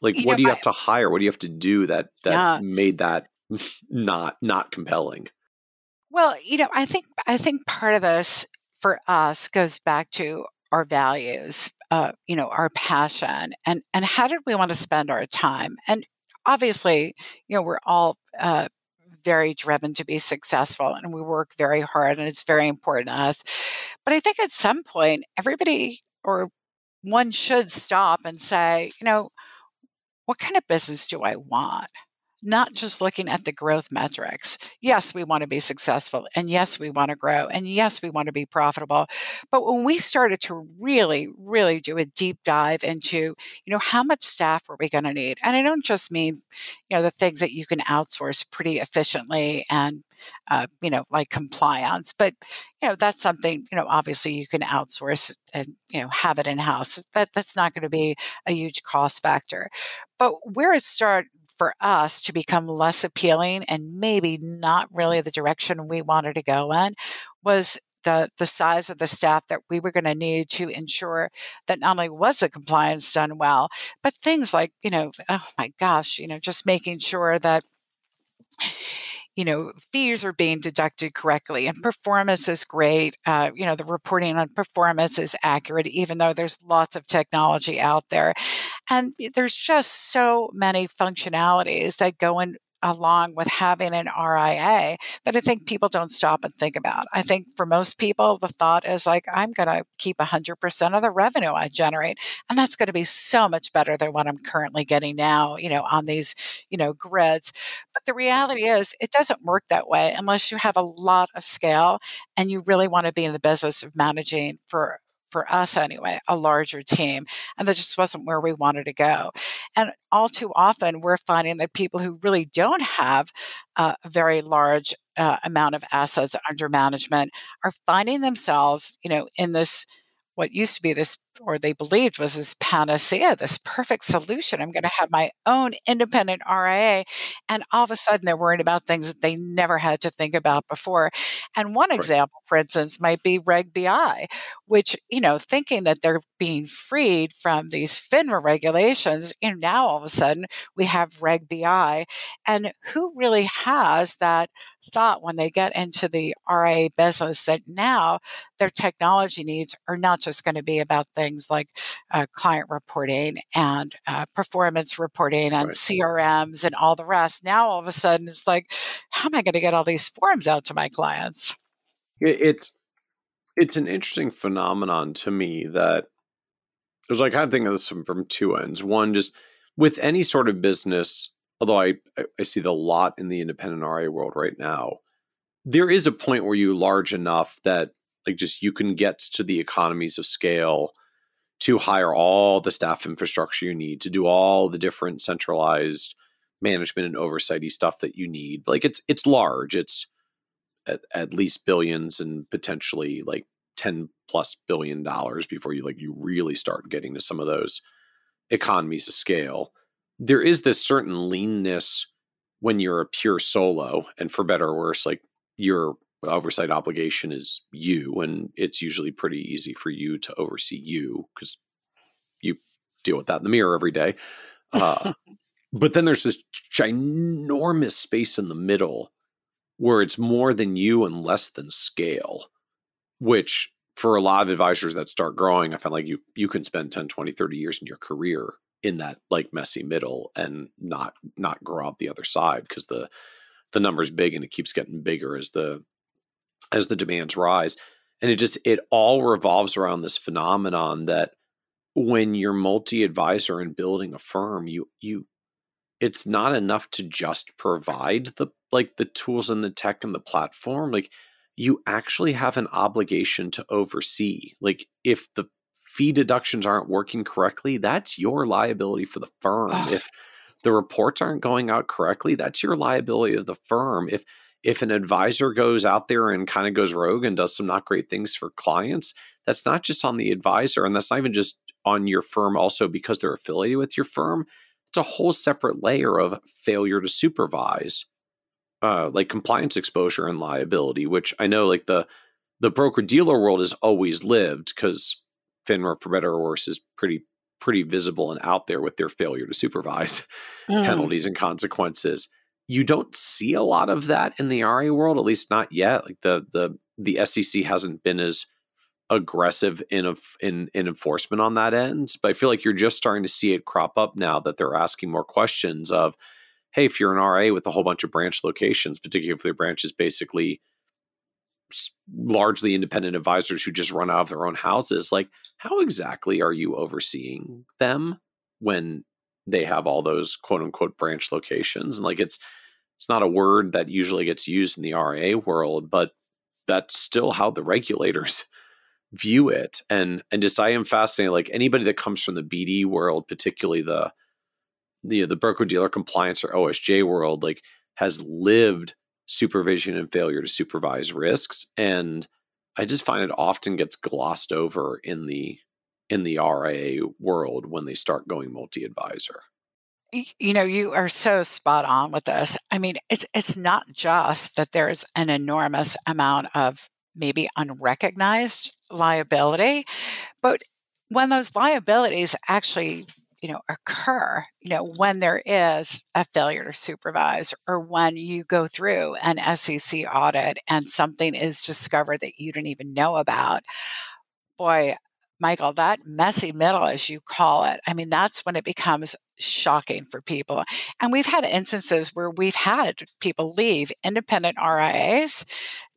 like, you what know, do you have to hire? What do you have to do that that yeah. made that not not compelling? Well, you know, I think I think part of this for us goes back to our values, uh, you know, our passion, and and how did we want to spend our time? And obviously, you know, we're all uh, very driven to be successful and we work very hard and it's very important to us. But I think at some point, everybody or one should stop and say, you know, what kind of business do I want? Not just looking at the growth metrics. Yes, we want to be successful. And yes, we want to grow. And yes, we want to be profitable. But when we started to really, really do a deep dive into, you know, how much staff are we going to need? And I don't just mean, you know, the things that you can outsource pretty efficiently and uh, you know, like compliance. But you know, that's something you know. Obviously, you can outsource and you know have it in house. That that's not going to be a huge cost factor. But where it start for us to become less appealing and maybe not really the direction we wanted to go in was the the size of the staff that we were going to need to ensure that not only was the compliance done well, but things like you know, oh my gosh, you know, just making sure that you know fees are being deducted correctly and performance is great uh, you know the reporting on performance is accurate even though there's lots of technology out there. And there's just so many functionalities that go in along with having an RIA that I think people don't stop and think about. I think for most people, the thought is like, I'm going to keep 100% of the revenue I generate. And that's going to be so much better than what I'm currently getting now, you know, on these, you know, grids. But the reality is, it doesn't work that way unless you have a lot of scale and you really want to be in the business of managing for for us anyway, a larger team. And that just wasn't where we wanted to go. And all too often, we're finding that people who really don't have a very large uh, amount of assets under management are finding themselves, you know, in this what used to be this or they believed was this panacea, this perfect solution. I'm going to have my own independent RIA. And all of a sudden, they're worried about things that they never had to think about before. And one right. example, for instance, might be Reg BI, which, you know, thinking that they're being freed from these FINRA regulations, you know, now all of a sudden we have Reg BI. And who really has that thought when they get into the RIA business that now their technology needs are not just going to be about things things like uh, client reporting and uh, performance reporting and right. CRMs and all the rest. Now, all of a sudden, it's like, how am I going to get all these forms out to my clients? It's it's an interesting phenomenon to me that there's like kind of think of this from, from two ends. One, just with any sort of business, although I I see the lot in the independent RA world right now, there is a point where you large enough that like just you can get to the economies of scale to hire all the staff infrastructure you need to do all the different centralized management and oversighty stuff that you need. Like it's it's large. It's at, at least billions and potentially like 10 plus billion dollars before you like you really start getting to some of those economies of scale. There is this certain leanness when you're a pure solo, and for better or worse, like your oversight obligation is you, and it's usually pretty easy for you to oversee you because you deal with that in the mirror every day. Uh, but then there's this ginormous space in the middle where it's more than you and less than scale, which for a lot of advisors that start growing, I find like you you can spend 10, 20, 30 years in your career in that like messy middle and not not grow out the other side because the the number's big and it keeps getting bigger as the as the demands rise. And it just it all revolves around this phenomenon that when you're multi-advisor and building a firm, you you it's not enough to just provide the like the tools and the tech and the platform. Like you actually have an obligation to oversee. Like if the fee deductions aren't working correctly, that's your liability for the firm. if the reports aren't going out correctly, that's your liability of the firm. If if an advisor goes out there and kind of goes rogue and does some not great things for clients, that's not just on the advisor and that's not even just on your firm also because they're affiliated with your firm. It's a whole separate layer of failure to supervise, uh, like compliance exposure and liability, which I know like the the broker dealer world has always lived because FINRA, for better or worse, is pretty pretty visible and out there with their failure to supervise mm. penalties and consequences. You don't see a lot of that in the RA world, at least not yet. Like the the the SEC hasn't been as aggressive in a, in in enforcement on that end, but I feel like you're just starting to see it crop up now that they're asking more questions of, hey, if you're an RA with a whole bunch of branch locations, particularly if their branch is basically largely independent advisors who just run out of their own houses like how exactly are you overseeing them when they have all those quote unquote branch locations and like it's it's not a word that usually gets used in the RA world but that's still how the regulators view it and and just I am fascinated like anybody that comes from the BD world particularly the the the broker dealer compliance or OSJ world like has lived supervision and failure to supervise risks and i just find it often gets glossed over in the in the ria world when they start going multi-advisor you know you are so spot on with this. I mean it's it's not just that there's an enormous amount of maybe unrecognized liability but when those liabilities actually you know occur you know when there is a failure to supervise or when you go through an SEC audit and something is discovered that you didn't even know about boy Michael that messy middle as you call it I mean that's when it becomes shocking for people and we've had instances where we've had people leave independent RIAs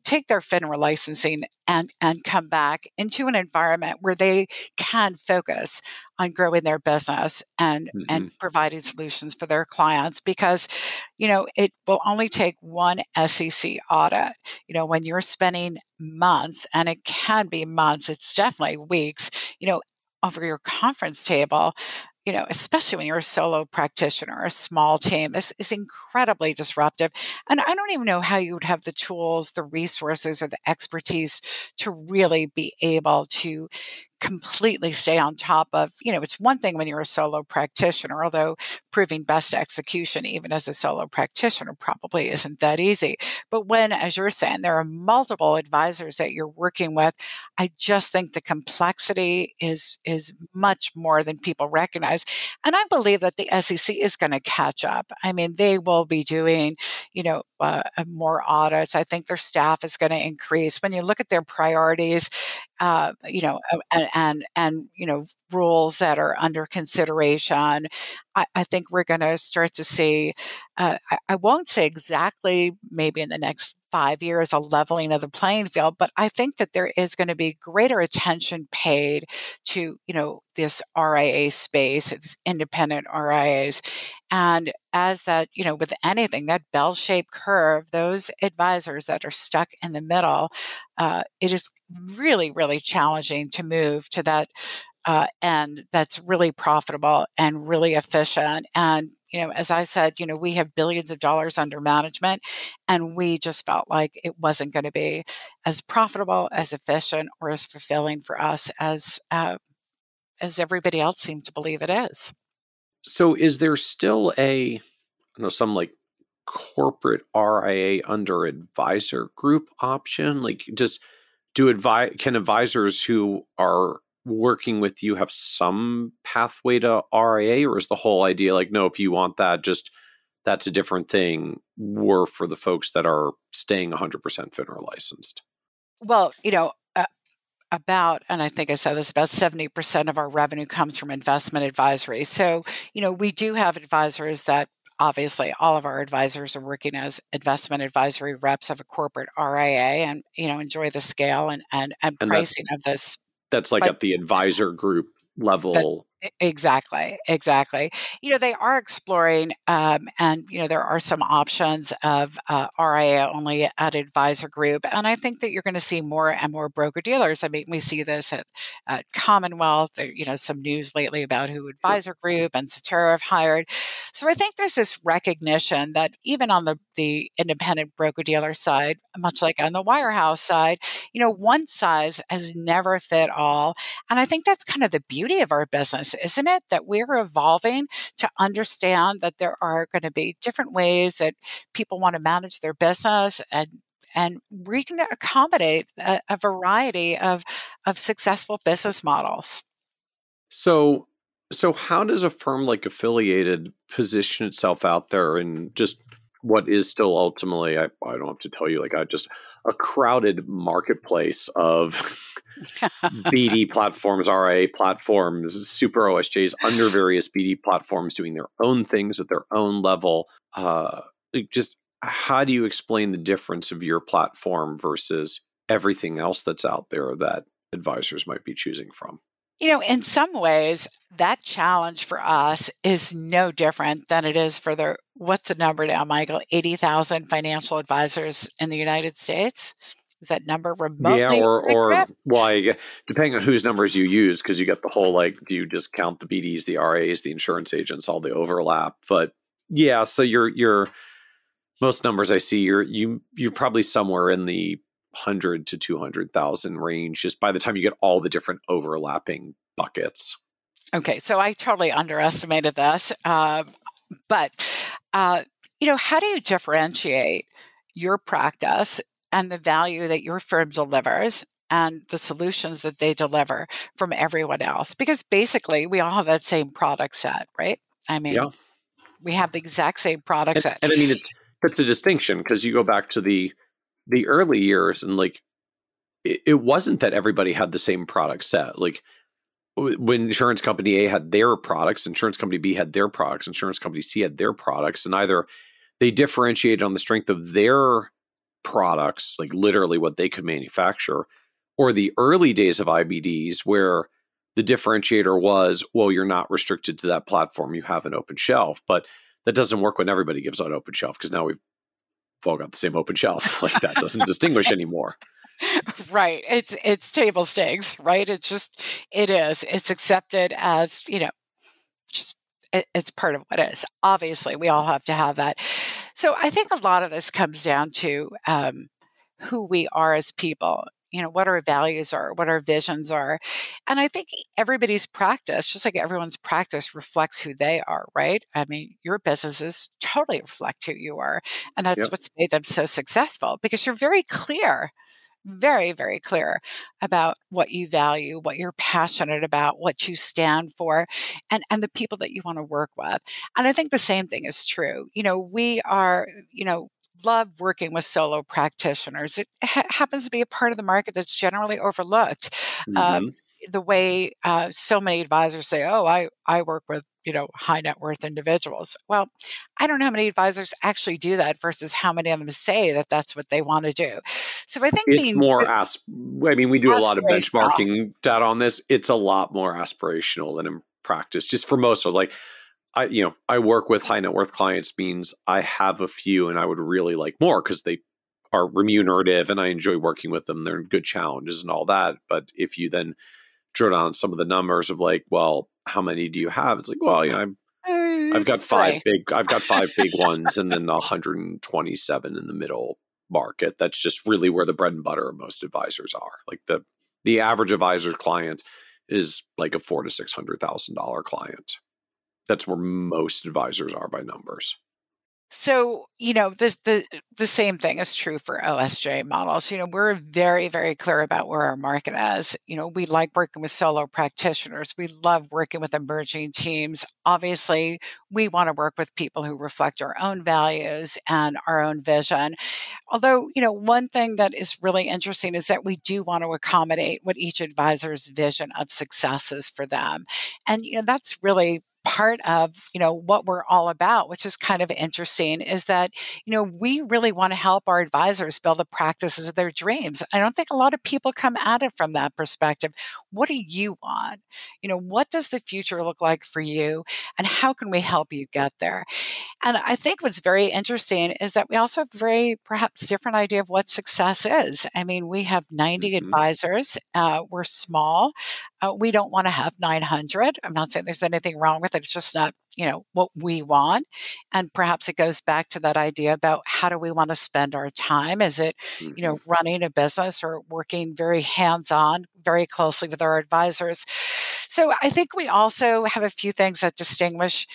take their FINRA licensing and, and come back into an environment where they can focus on growing their business and, mm-hmm. and providing solutions for their clients because, you know, it will only take one SEC audit. You know, when you're spending months, and it can be months, it's definitely weeks, you know, over your conference table you know, especially when you're a solo practitioner, or a small team, is, is incredibly disruptive. And I don't even know how you would have the tools, the resources, or the expertise to really be able to completely stay on top of, you know, it's one thing when you're a solo practitioner, although proving best execution, even as a solo practitioner, probably isn't that easy. But when, as you're saying, there are multiple advisors that you're working with, I just think the complexity is is much more than people recognize. And I believe that the SEC is going to catch up. I mean, they will be doing, you know, uh, more audits. I think their staff is going to increase. When you look at their priorities, uh, you know, and, and, and you know rules that are under consideration. I, I think we're going to start to see. Uh, I, I won't say exactly maybe in the next five years a leveling of the playing field but i think that there is going to be greater attention paid to you know this ria space these independent rias and as that you know with anything that bell-shaped curve those advisors that are stuck in the middle uh, it is really really challenging to move to that uh, end that's really profitable and really efficient and you know, as I said, you know, we have billions of dollars under management, and we just felt like it wasn't going to be as profitable, as efficient, or as fulfilling for us as uh, as everybody else seemed to believe it is. So, is there still a, I know some like corporate RIA under advisor group option? Like, just do advise can advisors who are working with you have some pathway to RIA, or is the whole idea like, no, if you want that, just that's a different thing. We're for the folks that are staying 100% FINRA licensed. Well, you know, uh, about, and I think I said this, about 70% of our revenue comes from investment advisory. So, you know, we do have advisors that obviously all of our advisors are working as investment advisory reps of a corporate RIA and, you know, enjoy the scale and, and, and, and pricing of this. That's like but, at the advisor group level Exactly, exactly. You know, they are exploring, um, and you know, there are some options of uh, RIA only at Advisor Group, and I think that you're going to see more and more broker dealers. I mean, we see this at, at Commonwealth. There, you know, some news lately about who Advisor Group and Cetera have hired. So I think there's this recognition that even on the the independent broker dealer side, much like on the wirehouse side, you know, one size has never fit all, and I think that's kind of the beauty of our business isn't it? That we're evolving to understand that there are going to be different ways that people want to manage their business and and we can accommodate a, a variety of of successful business models. So so how does a firm like affiliated position itself out there and just what is still ultimately I, I don't have to tell you like I just a crowded marketplace of BD platforms, RIA platforms, super OSJs under various BD platforms doing their own things at their own level. Uh, just how do you explain the difference of your platform versus everything else that's out there that advisors might be choosing from? You know, in some ways, that challenge for us is no different than it is for the what's the number now, Michael? 80,000 financial advisors in the United States? Is that number remotely? Yeah, or, or well, depending on whose numbers you use, because you get the whole like, do you just count the BDs, the RAs, the insurance agents, all the overlap? But yeah, so you're, you're, most numbers I see, you're, you, you're probably somewhere in the hundred to 200,000 range just by the time you get all the different overlapping buckets. Okay, so I totally underestimated this. Uh, but, uh, you know, how do you differentiate your practice and the value that your firm delivers and the solutions that they deliver from everyone else? Because basically, we all have that same product set, right? I mean, yeah. we have the exact same product and, set. And I mean, it's, it's a distinction because you go back to the the early years and like it, it wasn't that everybody had the same product set. Like when insurance company A had their products, insurance company B had their products, insurance company C had their products, and either they differentiated on the strength of their products, like literally what they could manufacture, or the early days of IBDs where the differentiator was, well, you're not restricted to that platform, you have an open shelf. But that doesn't work when everybody gives out open shelf because now we've all got the same open shelf. Like that doesn't distinguish anymore. Right. It's it's table stakes, right? It's just it is. It's accepted as, you know, it's part of what is. Obviously, we all have to have that. So I think a lot of this comes down to um, who we are as people you know what our values are what our visions are and i think everybody's practice just like everyone's practice reflects who they are right i mean your businesses totally reflect who you are and that's yep. what's made them so successful because you're very clear very very clear about what you value what you're passionate about what you stand for and and the people that you want to work with and i think the same thing is true you know we are you know love working with solo practitioners. It ha- happens to be a part of the market that's generally overlooked. Um, mm-hmm. Um, the way uh, so many advisors say, "Oh, I I work with you know high net worth individuals." Well, I don't know how many advisors actually do that versus how many of them say that that's what they want to do. So I think it's more asp. I mean, we do a lot of benchmarking data on this. It's a lot more aspirational than in practice. Just for most of us, like I you know I work with high net worth clients means I have a few and I would really like more because they are remunerative and I enjoy working with them. They're good challenges and all that. But if you then drill down some of the numbers of like, well, how many do you have? It's like, well, you know, I'm uh, I've got five big I've got five big ones and then 127 in the middle market. That's just really where the bread and butter of most advisors are. Like the the average advisor client is like a four to six hundred thousand dollar client that's where most advisors are by numbers. So, you know, this the the same thing is true for OSJ models. You know, we're very, very clear about where our market is. You know, we like working with solo practitioners. We love working with emerging teams. Obviously, we want to work with people who reflect our own values and our own vision. Although, you know, one thing that is really interesting is that we do want to accommodate what each advisor's vision of success is for them. And, you know, that's really part of you know what we're all about which is kind of interesting is that you know we really want to help our advisors build the practices of their dreams. I don't think a lot of people come at it from that perspective. What do you want? You know what does the future look like for you and how can we help you get there? And i think what's very interesting is that we also have very perhaps different idea of what success is. I mean we have 90 mm-hmm. advisors uh, we're small uh, we don't want to have 900. I'm not saying there's anything wrong with it. It's just not, you know, what we want. And perhaps it goes back to that idea about how do we want to spend our time? Is it, you know, mm-hmm. running a business or working very hands on, very closely with our advisors? So I think we also have a few things that distinguish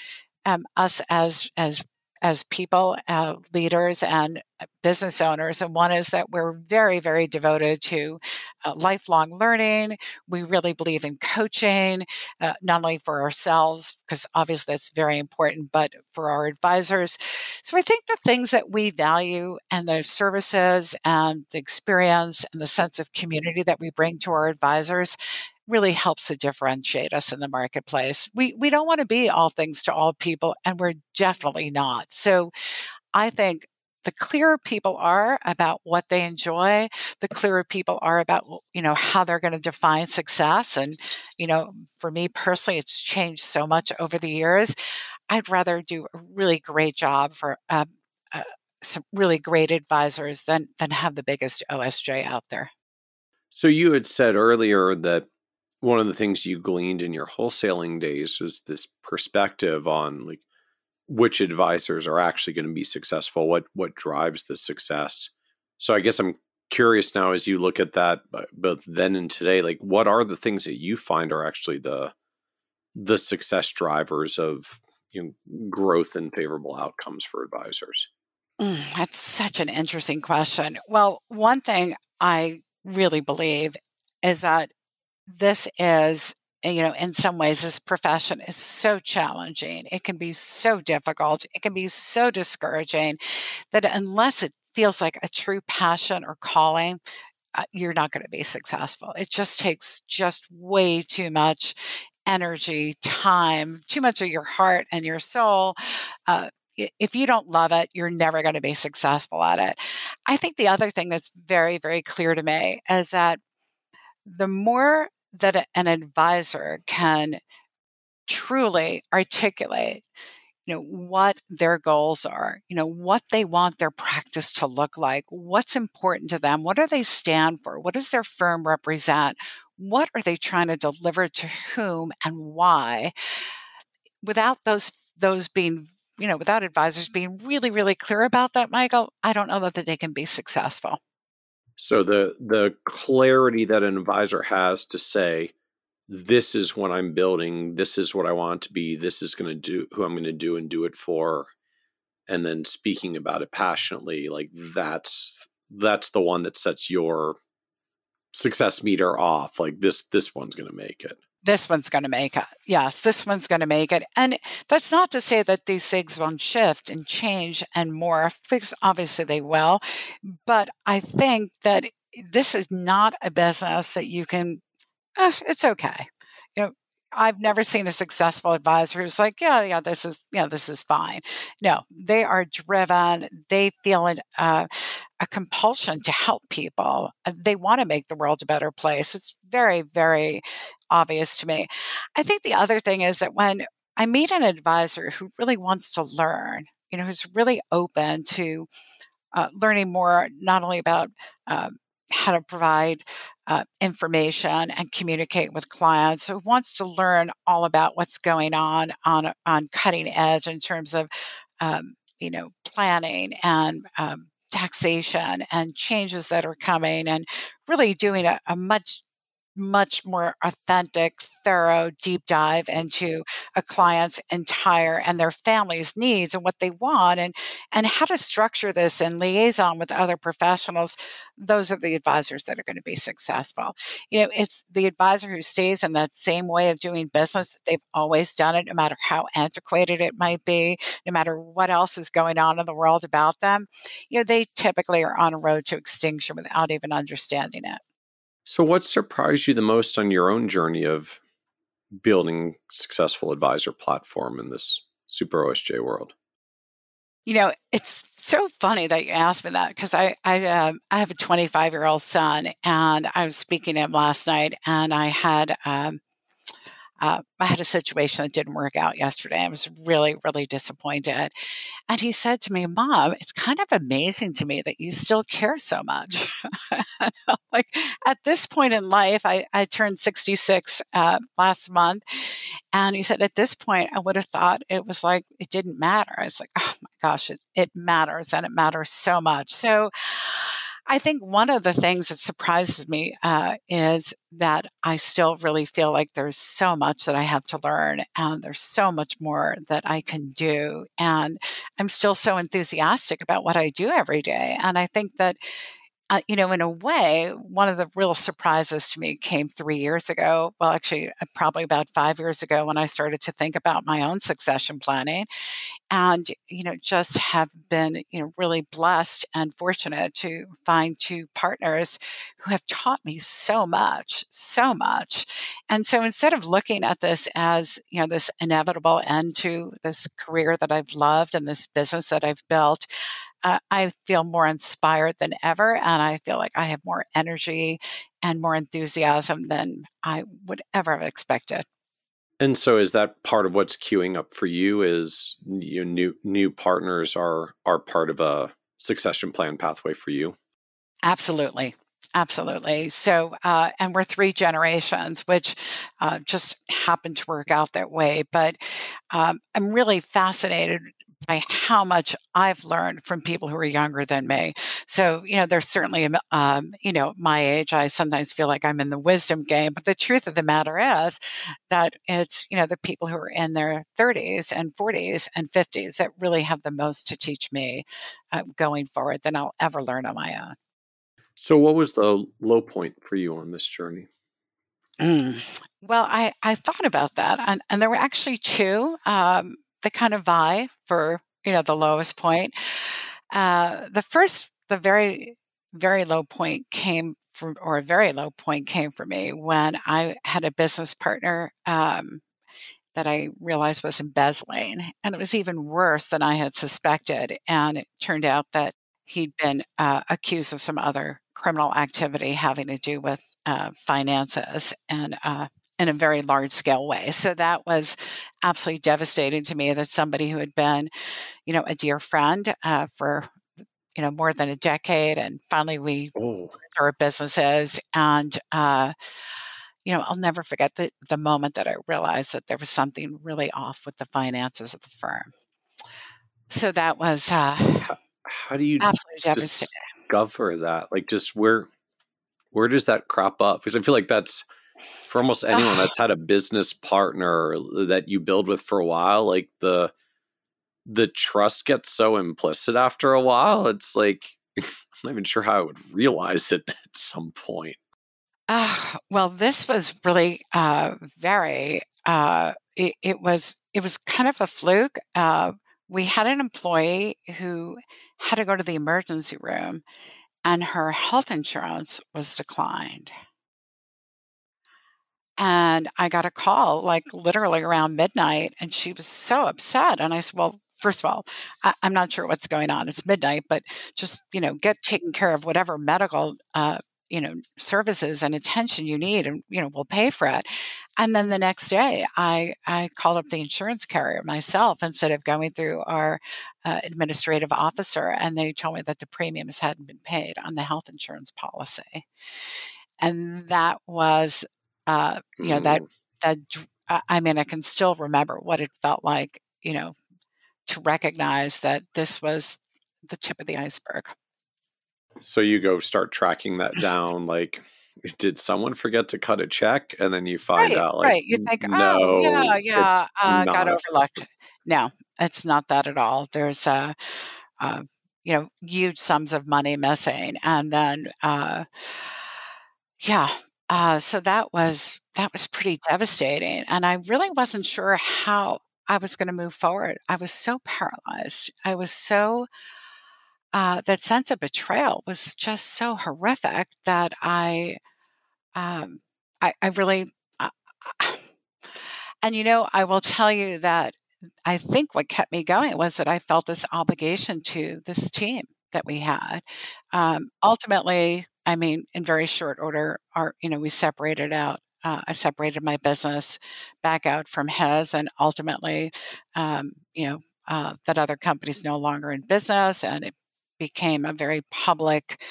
um, us as as as people, uh, leaders, and uh, business owners. And one is that we're very, very devoted to uh, lifelong learning. We really believe in coaching, uh, not only for ourselves, because obviously that's very important, but for our advisors. So I think the things that we value and the services and the experience and the sense of community that we bring to our advisors really helps to differentiate us in the marketplace. We we don't want to be all things to all people and we're definitely not. So I think the clearer people are about what they enjoy, the clearer people are about you know how they're going to define success and you know for me personally it's changed so much over the years. I'd rather do a really great job for uh, uh, some really great advisors than than have the biggest OSJ out there. So you had said earlier that one of the things you gleaned in your wholesaling days is this perspective on like which advisors are actually going to be successful what what drives the success. So i guess i'm curious now as you look at that both then and today like what are the things that you find are actually the the success drivers of you know, growth and favorable outcomes for advisors? Mm, that's such an interesting question. Well one thing i really believe is that this is you know in some ways this profession is so challenging. It can be so difficult. It can be so discouraging that unless it feels like a true passion or calling uh, you're not going to be successful. It just takes just way too much energy time too much of your heart and your soul. Uh, if you don't love it, you're never going to be successful at it. I think the other thing that's very, very clear to me is that the more that an advisor can truly articulate you know what their goals are you know what they want their practice to look like what's important to them what do they stand for what does their firm represent what are they trying to deliver to whom and why without those those being you know without advisors being really really clear about that michael i don't know that they can be successful so the the clarity that an advisor has to say, this is what I'm building, this is what I want to be, this is going to do who I'm going to do and do it for, and then speaking about it passionately, like that's that's the one that sets your success meter off. Like this this one's going to make it this one's going to make it. Yes, this one's going to make it. And that's not to say that these things won't shift and change and morph, because obviously they will. But I think that this is not a business that you can, eh, it's okay. You know, I've never seen a successful advisor who's like, yeah, yeah, this is, yeah, this is fine. No, they are driven. They feel an, uh, a compulsion to help people. They want to make the world a better place. It's very, very obvious to me. I think the other thing is that when I meet an advisor who really wants to learn, you know, who's really open to uh, learning more, not only about um, how to provide uh, information and communicate with clients, who wants to learn all about what's going on on on cutting edge in terms of, um, you know, planning and um, taxation and changes that are coming, and really doing a, a much much more authentic, thorough, deep dive into a client's entire and their family's needs and what they want and and how to structure this in liaison with other professionals. Those are the advisors that are going to be successful. You know, it's the advisor who stays in that same way of doing business that they've always done it, no matter how antiquated it might be, no matter what else is going on in the world about them. You know, they typically are on a road to extinction without even understanding it. So, what surprised you the most on your own journey of building successful advisor platform in this super OSJ world? You know, it's so funny that you asked me that because I I, um, I have a 25 year old son and I was speaking to him last night and I had um, uh, I had a situation that didn't work out yesterday. I was really, really disappointed. And he said to me, Mom, it's kind of amazing to me that you still care so much. like at this point in life, I, I turned 66 uh, last month. And he said, At this point, I would have thought it was like it didn't matter. I was like, Oh my gosh, it, it matters and it matters so much. So, I think one of the things that surprises me uh, is that I still really feel like there's so much that I have to learn and there's so much more that I can do. And I'm still so enthusiastic about what I do every day. And I think that uh, you know, in a way, one of the real surprises to me came three years ago. Well, actually, uh, probably about five years ago when I started to think about my own succession planning and, you know, just have been, you know, really blessed and fortunate to find two partners who have taught me so much, so much. And so instead of looking at this as, you know, this inevitable end to this career that I've loved and this business that I've built, uh, I feel more inspired than ever. And I feel like I have more energy and more enthusiasm than I would ever have expected. And so, is that part of what's queuing up for you? Is you know, new new partners are are part of a succession plan pathway for you? Absolutely, absolutely. So, uh, and we're three generations, which uh, just happened to work out that way. But um, I'm really fascinated by how much I've learned from people who are younger than me. So, you know, there's certainly, um, you know, my age, I sometimes feel like I'm in the wisdom game. But the truth of the matter is that it's, you know, the people who are in their 30s and 40s and 50s that really have the most to teach me uh, going forward than I'll ever learn on my own. So, what was the low point for you on this journey? Mm. Well, I, I thought about that, and, and there were actually two. Um, the kind of vie for you know the lowest point. Uh, the first, the very very low point came from, or a very low point came for me when I had a business partner um, that I realized was embezzling, and it was even worse than I had suspected. And it turned out that he'd been uh, accused of some other criminal activity having to do with uh, finances and uh, in a very large scale way. So that was absolutely devastating to me that somebody who had been, you know, a dear friend uh, for, you know, more than a decade. And finally we, oh. our businesses and, uh, you know, I'll never forget the, the moment that I realized that there was something really off with the finances of the firm. So that was uh, how, how do you absolutely devastating. discover that? Like, just where where does that crop up? Because I feel like that's for almost anyone that's had a business partner that you build with for a while like the the trust gets so implicit after a while it's like i'm not even sure how i would realize it at some point. Uh, well this was really uh, very uh, it, it, was it was kind of a fluke uh, we had an employee who had to go to the emergency room and her health insurance was declined and I got a call like literally around midnight, and she was so upset. And I said, Well, first of all, I, am not sure what's going on. It's midnight, but just, you know, get taken care of whatever medical, uh, you know, services and attention you need, and, you know, we'll pay for it. And then the next day, I, I called up the insurance carrier myself instead of going through our uh, administrative officer, and they told me that the premiums hadn't been paid on the health insurance policy. And that was uh, you know that that I mean I can still remember what it felt like you know to recognize that this was the tip of the iceberg. So you go start tracking that down. Like, did someone forget to cut a check? And then you find Right, out, like, right. You think, oh, yeah, yeah, uh, got overlooked. No, it's not that at all. There's a, uh, you know, huge sums of money missing, and then uh, yeah, uh, so that was that was pretty devastating, and I really wasn't sure how I was going to move forward. I was so paralyzed. I was so uh, that sense of betrayal was just so horrific that I um, I, I really uh, and you know I will tell you that I think what kept me going was that I felt this obligation to this team that we had. Um, ultimately, I mean, in very short order, our you know we separated out. Uh, I separated my business back out from his, and ultimately, um, you know, uh, that other company's no longer in business, and it became a very public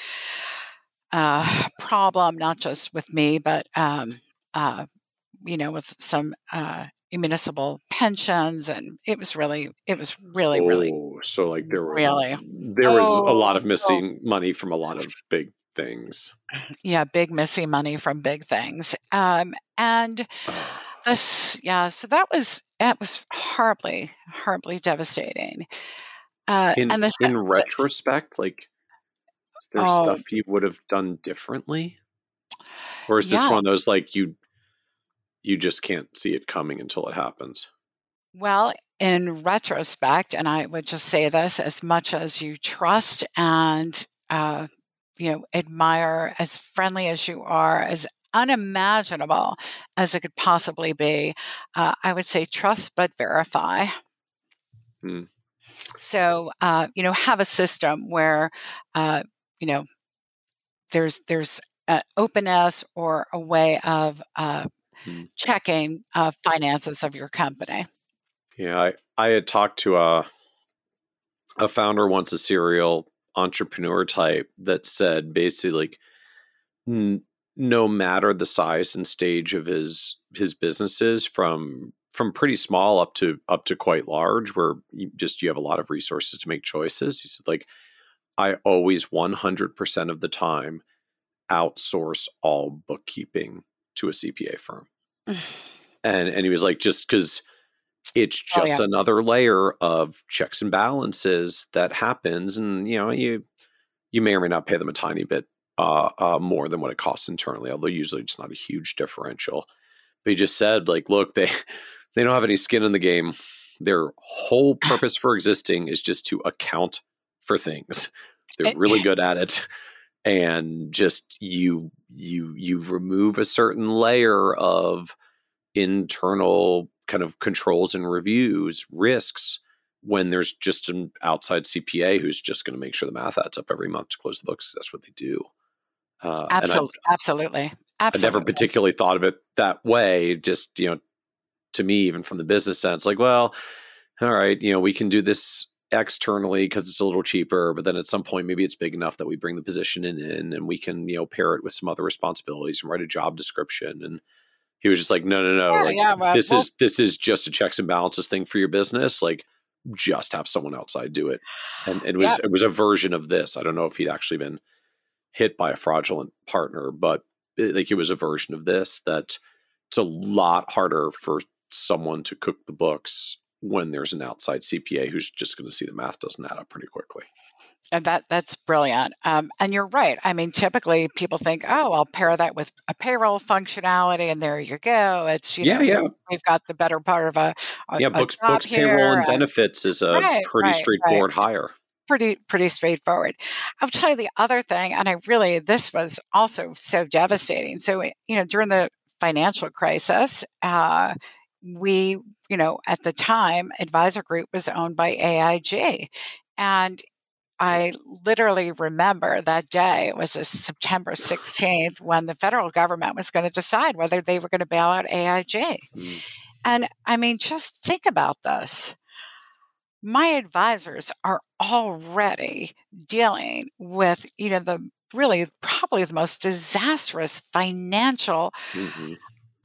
uh, problem, not just with me, but um, uh, you know, with some uh, municipal pensions, and it was really, it was really, really, Oh, so like there were really, there was a lot oh, of oh, missing money from a lot of big things. yeah, big missing money from big things, um, and Ah. this, yeah, so that was that was horribly, horribly devastating, uh, In and the, se- in retrospect, like, is there oh, stuff he would have done differently? Or is this yeah, one of those like you you just can't see it coming until it happens? Well, in retrospect, and I would just say this as much as you trust and, uh, you know, admire, as friendly as you are, as unimaginable as it could possibly be, uh, I would say trust but verify. Hmm. So, uh, you know, have a system where, uh, you know, there's there's uh, openness or a way of uh, Hmm. checking uh, finances of your company. Yeah, I I had talked to a a founder once, a serial entrepreneur type that said basically like n- no matter the size and stage of his his businesses from from pretty small up to up to quite large where you just you have a lot of resources to make choices he said like i always 100% of the time outsource all bookkeeping to a cpa firm. And and he was like just because it's Oh just yeah. another layer of checks and balances that happens and you know you you may or may not pay them a tiny bit uh, uh, more than what it costs internally, although usually it's not a huge differential. But he just said, like, look, they they don't have any skin in the game. Their whole purpose for existing is just to account for things. They're really good at it, and just you you you remove a certain layer of internal kind of controls and reviews risks when there's just an outside CPA who's just going to make sure the math adds up every month to close the books. That's what they do. Uh, and I, Absolutely, absolutely, I never particularly thought of it that way. Just, you know, to me, even from the business sense, like, well, all right, you know, we can do this externally because it's a little cheaper, but then at some point, maybe it's big enough that we bring the position in, in and we can, you know, pair it with some other responsibilities and write a job description. And he was just like, no, no, no, Yeah, like yeah. Well, this well, is this is just a checks and balances thing for your business. Like, just have someone outside do it. And, and it yeah, was it was a version of this. I don't know if he'd actually been hit by a fraudulent partner, but it, like it was a version of this that it's a lot harder for someone to cook the books when there's an outside CPA who's just going to see the math doesn't add up pretty quickly. And that that's brilliant. Um, and you're right. I mean, typically people think, oh, I'll pair that with a payroll functionality, and there you go. It's you Yeah, know yeah, we've got the better part of a a, yeah. Books, books, payroll, here, and and benefits is a right, pretty right, right. straightforward hire. Pretty pretty straightforward. I'll tell you the other thing, and I really this was also so devastating. So you know during the financial crisis. Uh, we, you know, at the time, Advisor Group was owned by AIG. And I literally remember that day. It was September 16th when the federal government was going to decide whether they were going to bail out AIG. Mm, And I mean, just think about this. My advisors are already dealing with, you know, the really probably the most disastrous financial hmm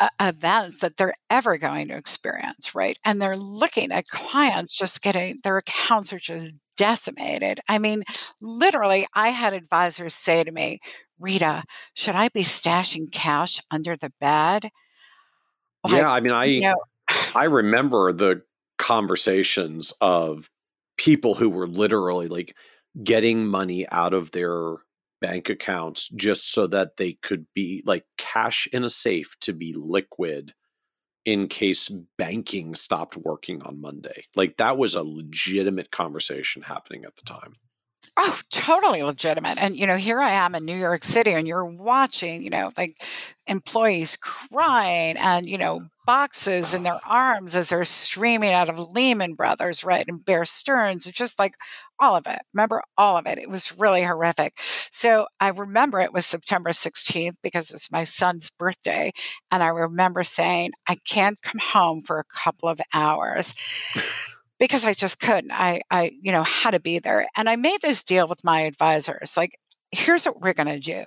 uh, events that they're ever going to experience, right? And they're looking at clients just getting their accounts are just decimated. I mean, literally, I had advisors say to me, Rita, should I be stashing cash under the bed? Like, yeah, I mean, I you know, I remember the conversations of people who were literally like getting money out of their bank accounts just so that they could be like cash in a safe to be liquid in case banking stopped working on Monday. Like that was a legitimate conversation happening at the time. Oh, totally legitimate. And, you know, here I am in New York City and you're watching, you know, like employees crying and, you know, boxes in their arms as they're streaming out of Lehman Brothers, right? And Bear Stearns, just like all of it. Remember all of it. It was really horrific. So I remember it was September 16th because it was my son's birthday. And I remember saying, I can't come home for a couple of hours because I just couldn't. I, I, you know, had to be there. And I made this deal with my advisors. Like, here's what we're going to do.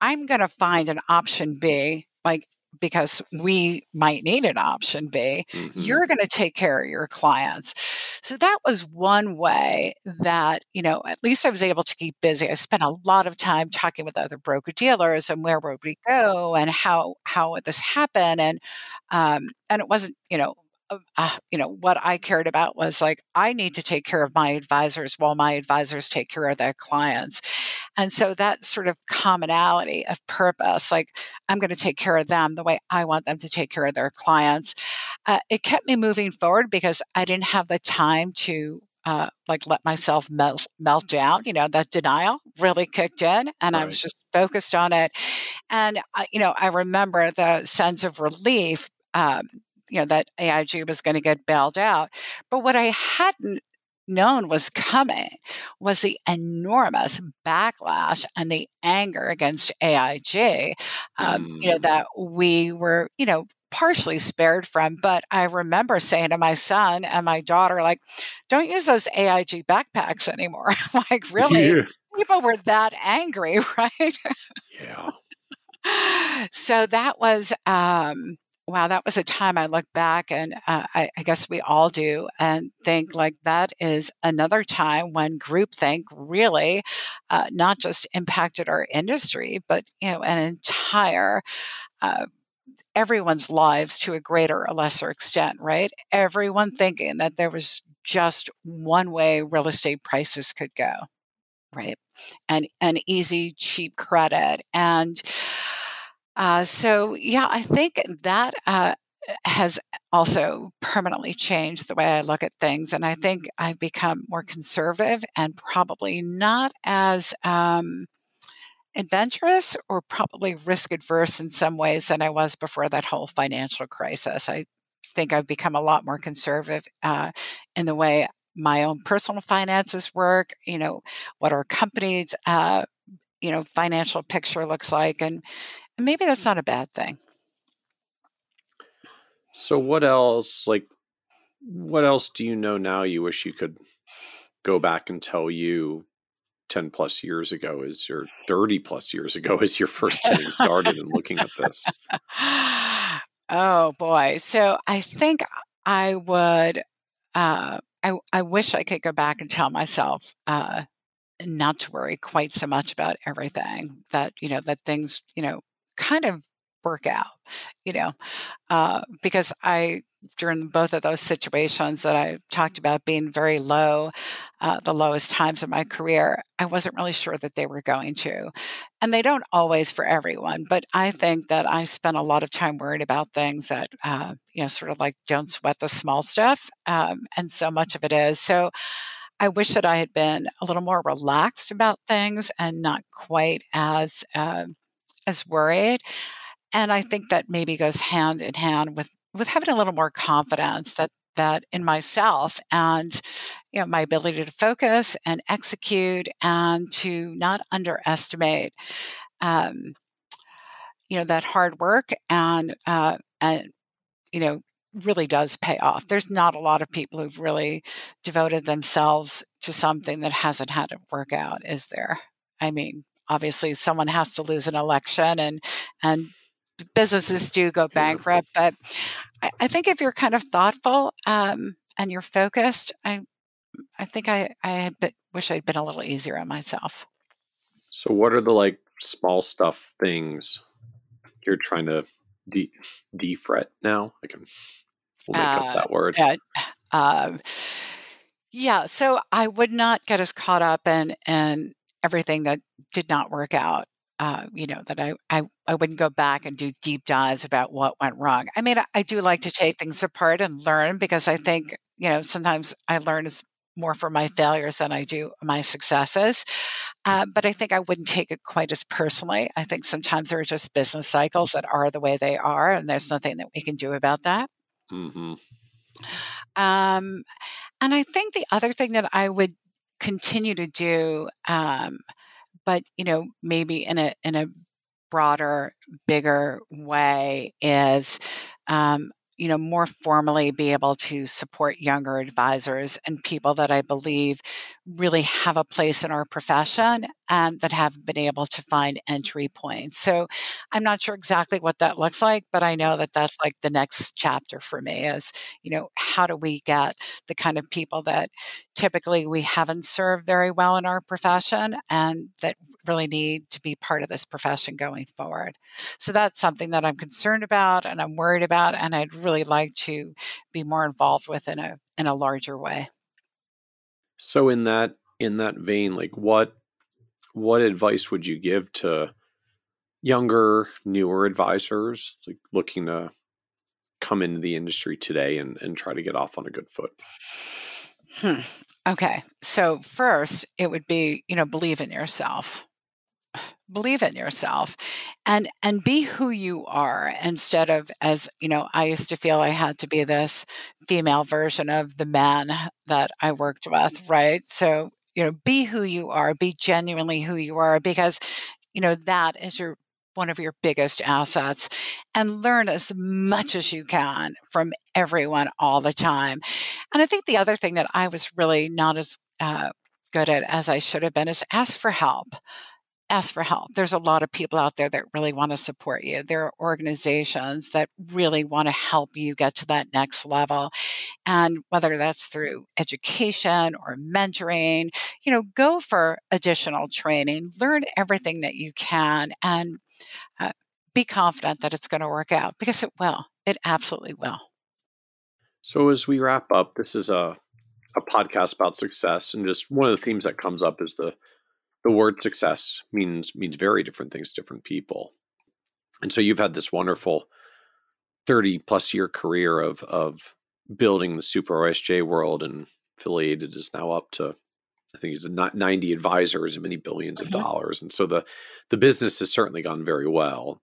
I'm going to find an option B, like, because we might need an option B. Mm-hmm. You're going to take care of your clients. So that was one way that, you know, at least I was able to keep busy. I spent a lot of time talking with other broker dealers and where would we go and how, how would this happen? And, um, and it wasn't, you know, uh, you know what i cared about was like i need to take care of my advisors while my advisors take care of their clients and so that sort of commonality of purpose like i'm going to take care of them the way i want them to take care of their clients uh, it kept me moving forward because i didn't have the time to uh, like let myself melt melt down. You know, that denial really kicked in, and right. I was just focused on it. And uh, you know, I remember the sense of relief um, you know that AIG was going to get bailed out. But what I hadn't known was coming was the enormous backlash and the anger against AIG. Um, mm. You know mm. that we were, you know, partially spared from. But I remember saying to my son and my daughter, like, don't use those AIG backpacks anymore. like, really? Yeah. People were that angry, right? yeah. so that was um wow, that was a time I look back and uh, I, I, guess we all do and think like that is another time when groupthink really uh, not just impacted our industry, but you know an entire uh, everyone's lives to a greater or lesser extent, right? Everyone thinking that there was just one way real estate prices could go, right? And an easy, cheap credit and uh, so, yeah, I think that uh, has also permanently changed the way I look at things. And I think I've become more conservative and probably not as um, adventurous or probably risk adverse in some ways than I was before that whole financial crisis. I think I've become a lot more conservative uh, in the way my own personal finances work, you know, what our company's, uh, you know, financial picture looks like. And, and maybe that's not a bad thing. So what else like what else do you know now you wish you could go back and tell you 10 plus years ago is your 30 plus years ago is your first getting started and looking at this? Oh boy. So I think I would uh I, I wish I could go back and tell myself uh, not to worry quite so much about everything that you know that things you know kind of work out, you know, uh, because I, during both of those situations that I talked about being very low, uh, the lowest times of my career, I wasn't really sure that they were going to. And they don't always for everyone, but I think that I spent a lot of time worried about things that, uh, you know, sort of like don't sweat the small stuff. Um, and so much of it is. So, I wish that I had been a little more relaxed about things and not quite as uh, as worried. And I think that maybe goes hand in hand with with having a little more confidence that that in myself and you know my ability to focus and execute and to not underestimate um, you know that hard work and uh, and you know really does pay off. There's not a lot of people who've really devoted themselves to something that hasn't had it work out, is there? I mean, obviously someone has to lose an election and and businesses do go bankrupt but i, I think if you're kind of thoughtful um, and you're focused i I think I I been, wish I'd been a little easier on myself. So, what are the like small stuff things you're trying to de defret now? I can we'll make uh, up that word. Yeah. Uh, yeah. So I would not get as caught up in in everything that did not work out. Uh, you know that I, I I wouldn't go back and do deep dives about what went wrong. I mean, I, I do like to take things apart and learn because I think you know sometimes I learn as more from my failures than I do my successes. Uh, but I think I wouldn't take it quite as personally. I think sometimes there are just business cycles that are the way they are, and there's nothing that we can do about that. Mm-hmm. Um, and I think the other thing that I would continue to do, um, but you know, maybe in a in a broader, bigger way, is um, you know, more formally be able to support younger advisors and people that I believe really have a place in our profession and that haven't been able to find entry points. So I'm not sure exactly what that looks like, but I know that that's like the next chapter for me is, you know, how do we get the kind of people that typically we haven't served very well in our profession and that really need to be part of this profession going forward. So that's something that I'm concerned about and I'm worried about and I'd really like to be more involved with in a in a larger way. So in that in that vein, like what what advice would you give to younger, newer advisors like looking to come into the industry today and, and try to get off on a good foot? Hmm. Okay. So first it would be, you know, believe in yourself believe in yourself and and be who you are instead of as you know i used to feel i had to be this female version of the man that i worked with right so you know be who you are be genuinely who you are because you know that is your one of your biggest assets and learn as much as you can from everyone all the time and i think the other thing that i was really not as uh, good at as i should have been is ask for help ask for help. There's a lot of people out there that really want to support you. There are organizations that really want to help you get to that next level. And whether that's through education or mentoring, you know, go for additional training, learn everything that you can, and uh, be confident that it's going to work out because it will. It absolutely will. So, as we wrap up, this is a, a podcast about success. And just one of the themes that comes up is the the word success means means very different things to different people. And so you've had this wonderful 30 plus year career of of building the super OSJ world and affiliated is now up to I think it's 90 advisors and many 1000000000s of mm-hmm. dollars. And so the the business has certainly gone very well.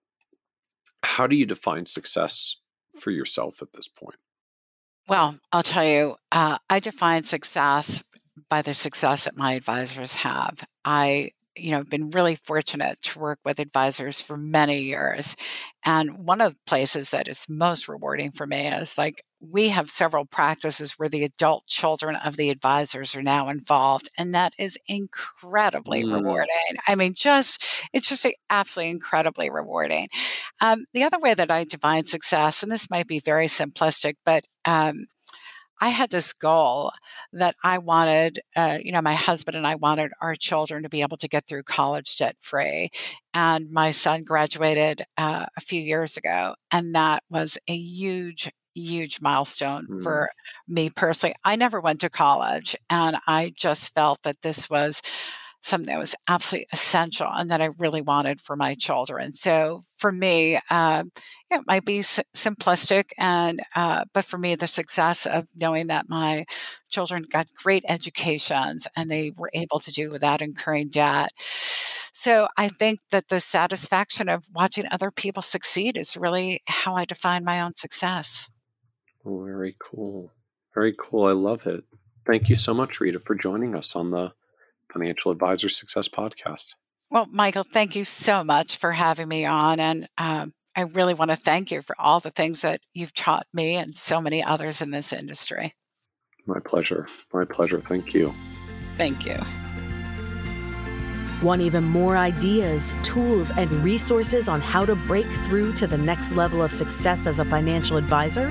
How do you define success for yourself at this point? Well, I'll tell you, uh, I define success by the success that my advisors have. I you know been really fortunate to work with advisors for many years and one of the places that is most rewarding for me is like we have several practices where the adult children of the advisors are now involved and that is incredibly mm. rewarding i mean just it's just absolutely incredibly rewarding um, the other way that i define success and this might be very simplistic but um, I had this goal that I wanted, uh, you know, my husband and I wanted our children to be able to get through college debt free. And my son graduated uh, a few years ago, and that was a huge, huge milestone mm. for me personally. I never went to college, and I just felt that this was something that was absolutely essential and that I really wanted for my children. So for me, uh, it might be s- simplistic, and uh, but for me, the success of knowing that my children got great educations and they were able to do without incurring debt. So I think that the satisfaction of watching other people succeed is really how I define my own success. Oh, very cool. Very cool. I love it. Thank you so much, Rita, for joining us on the Financial Advisor Success Podcast. Well, Michael, thank you so much for having me on. And um, I really want to thank you for all the things that you've taught me and so many others in this industry. My pleasure. My pleasure. Thank you. Thank you. Want even more ideas, tools, and resources on how to break through to the next level of success as a financial advisor?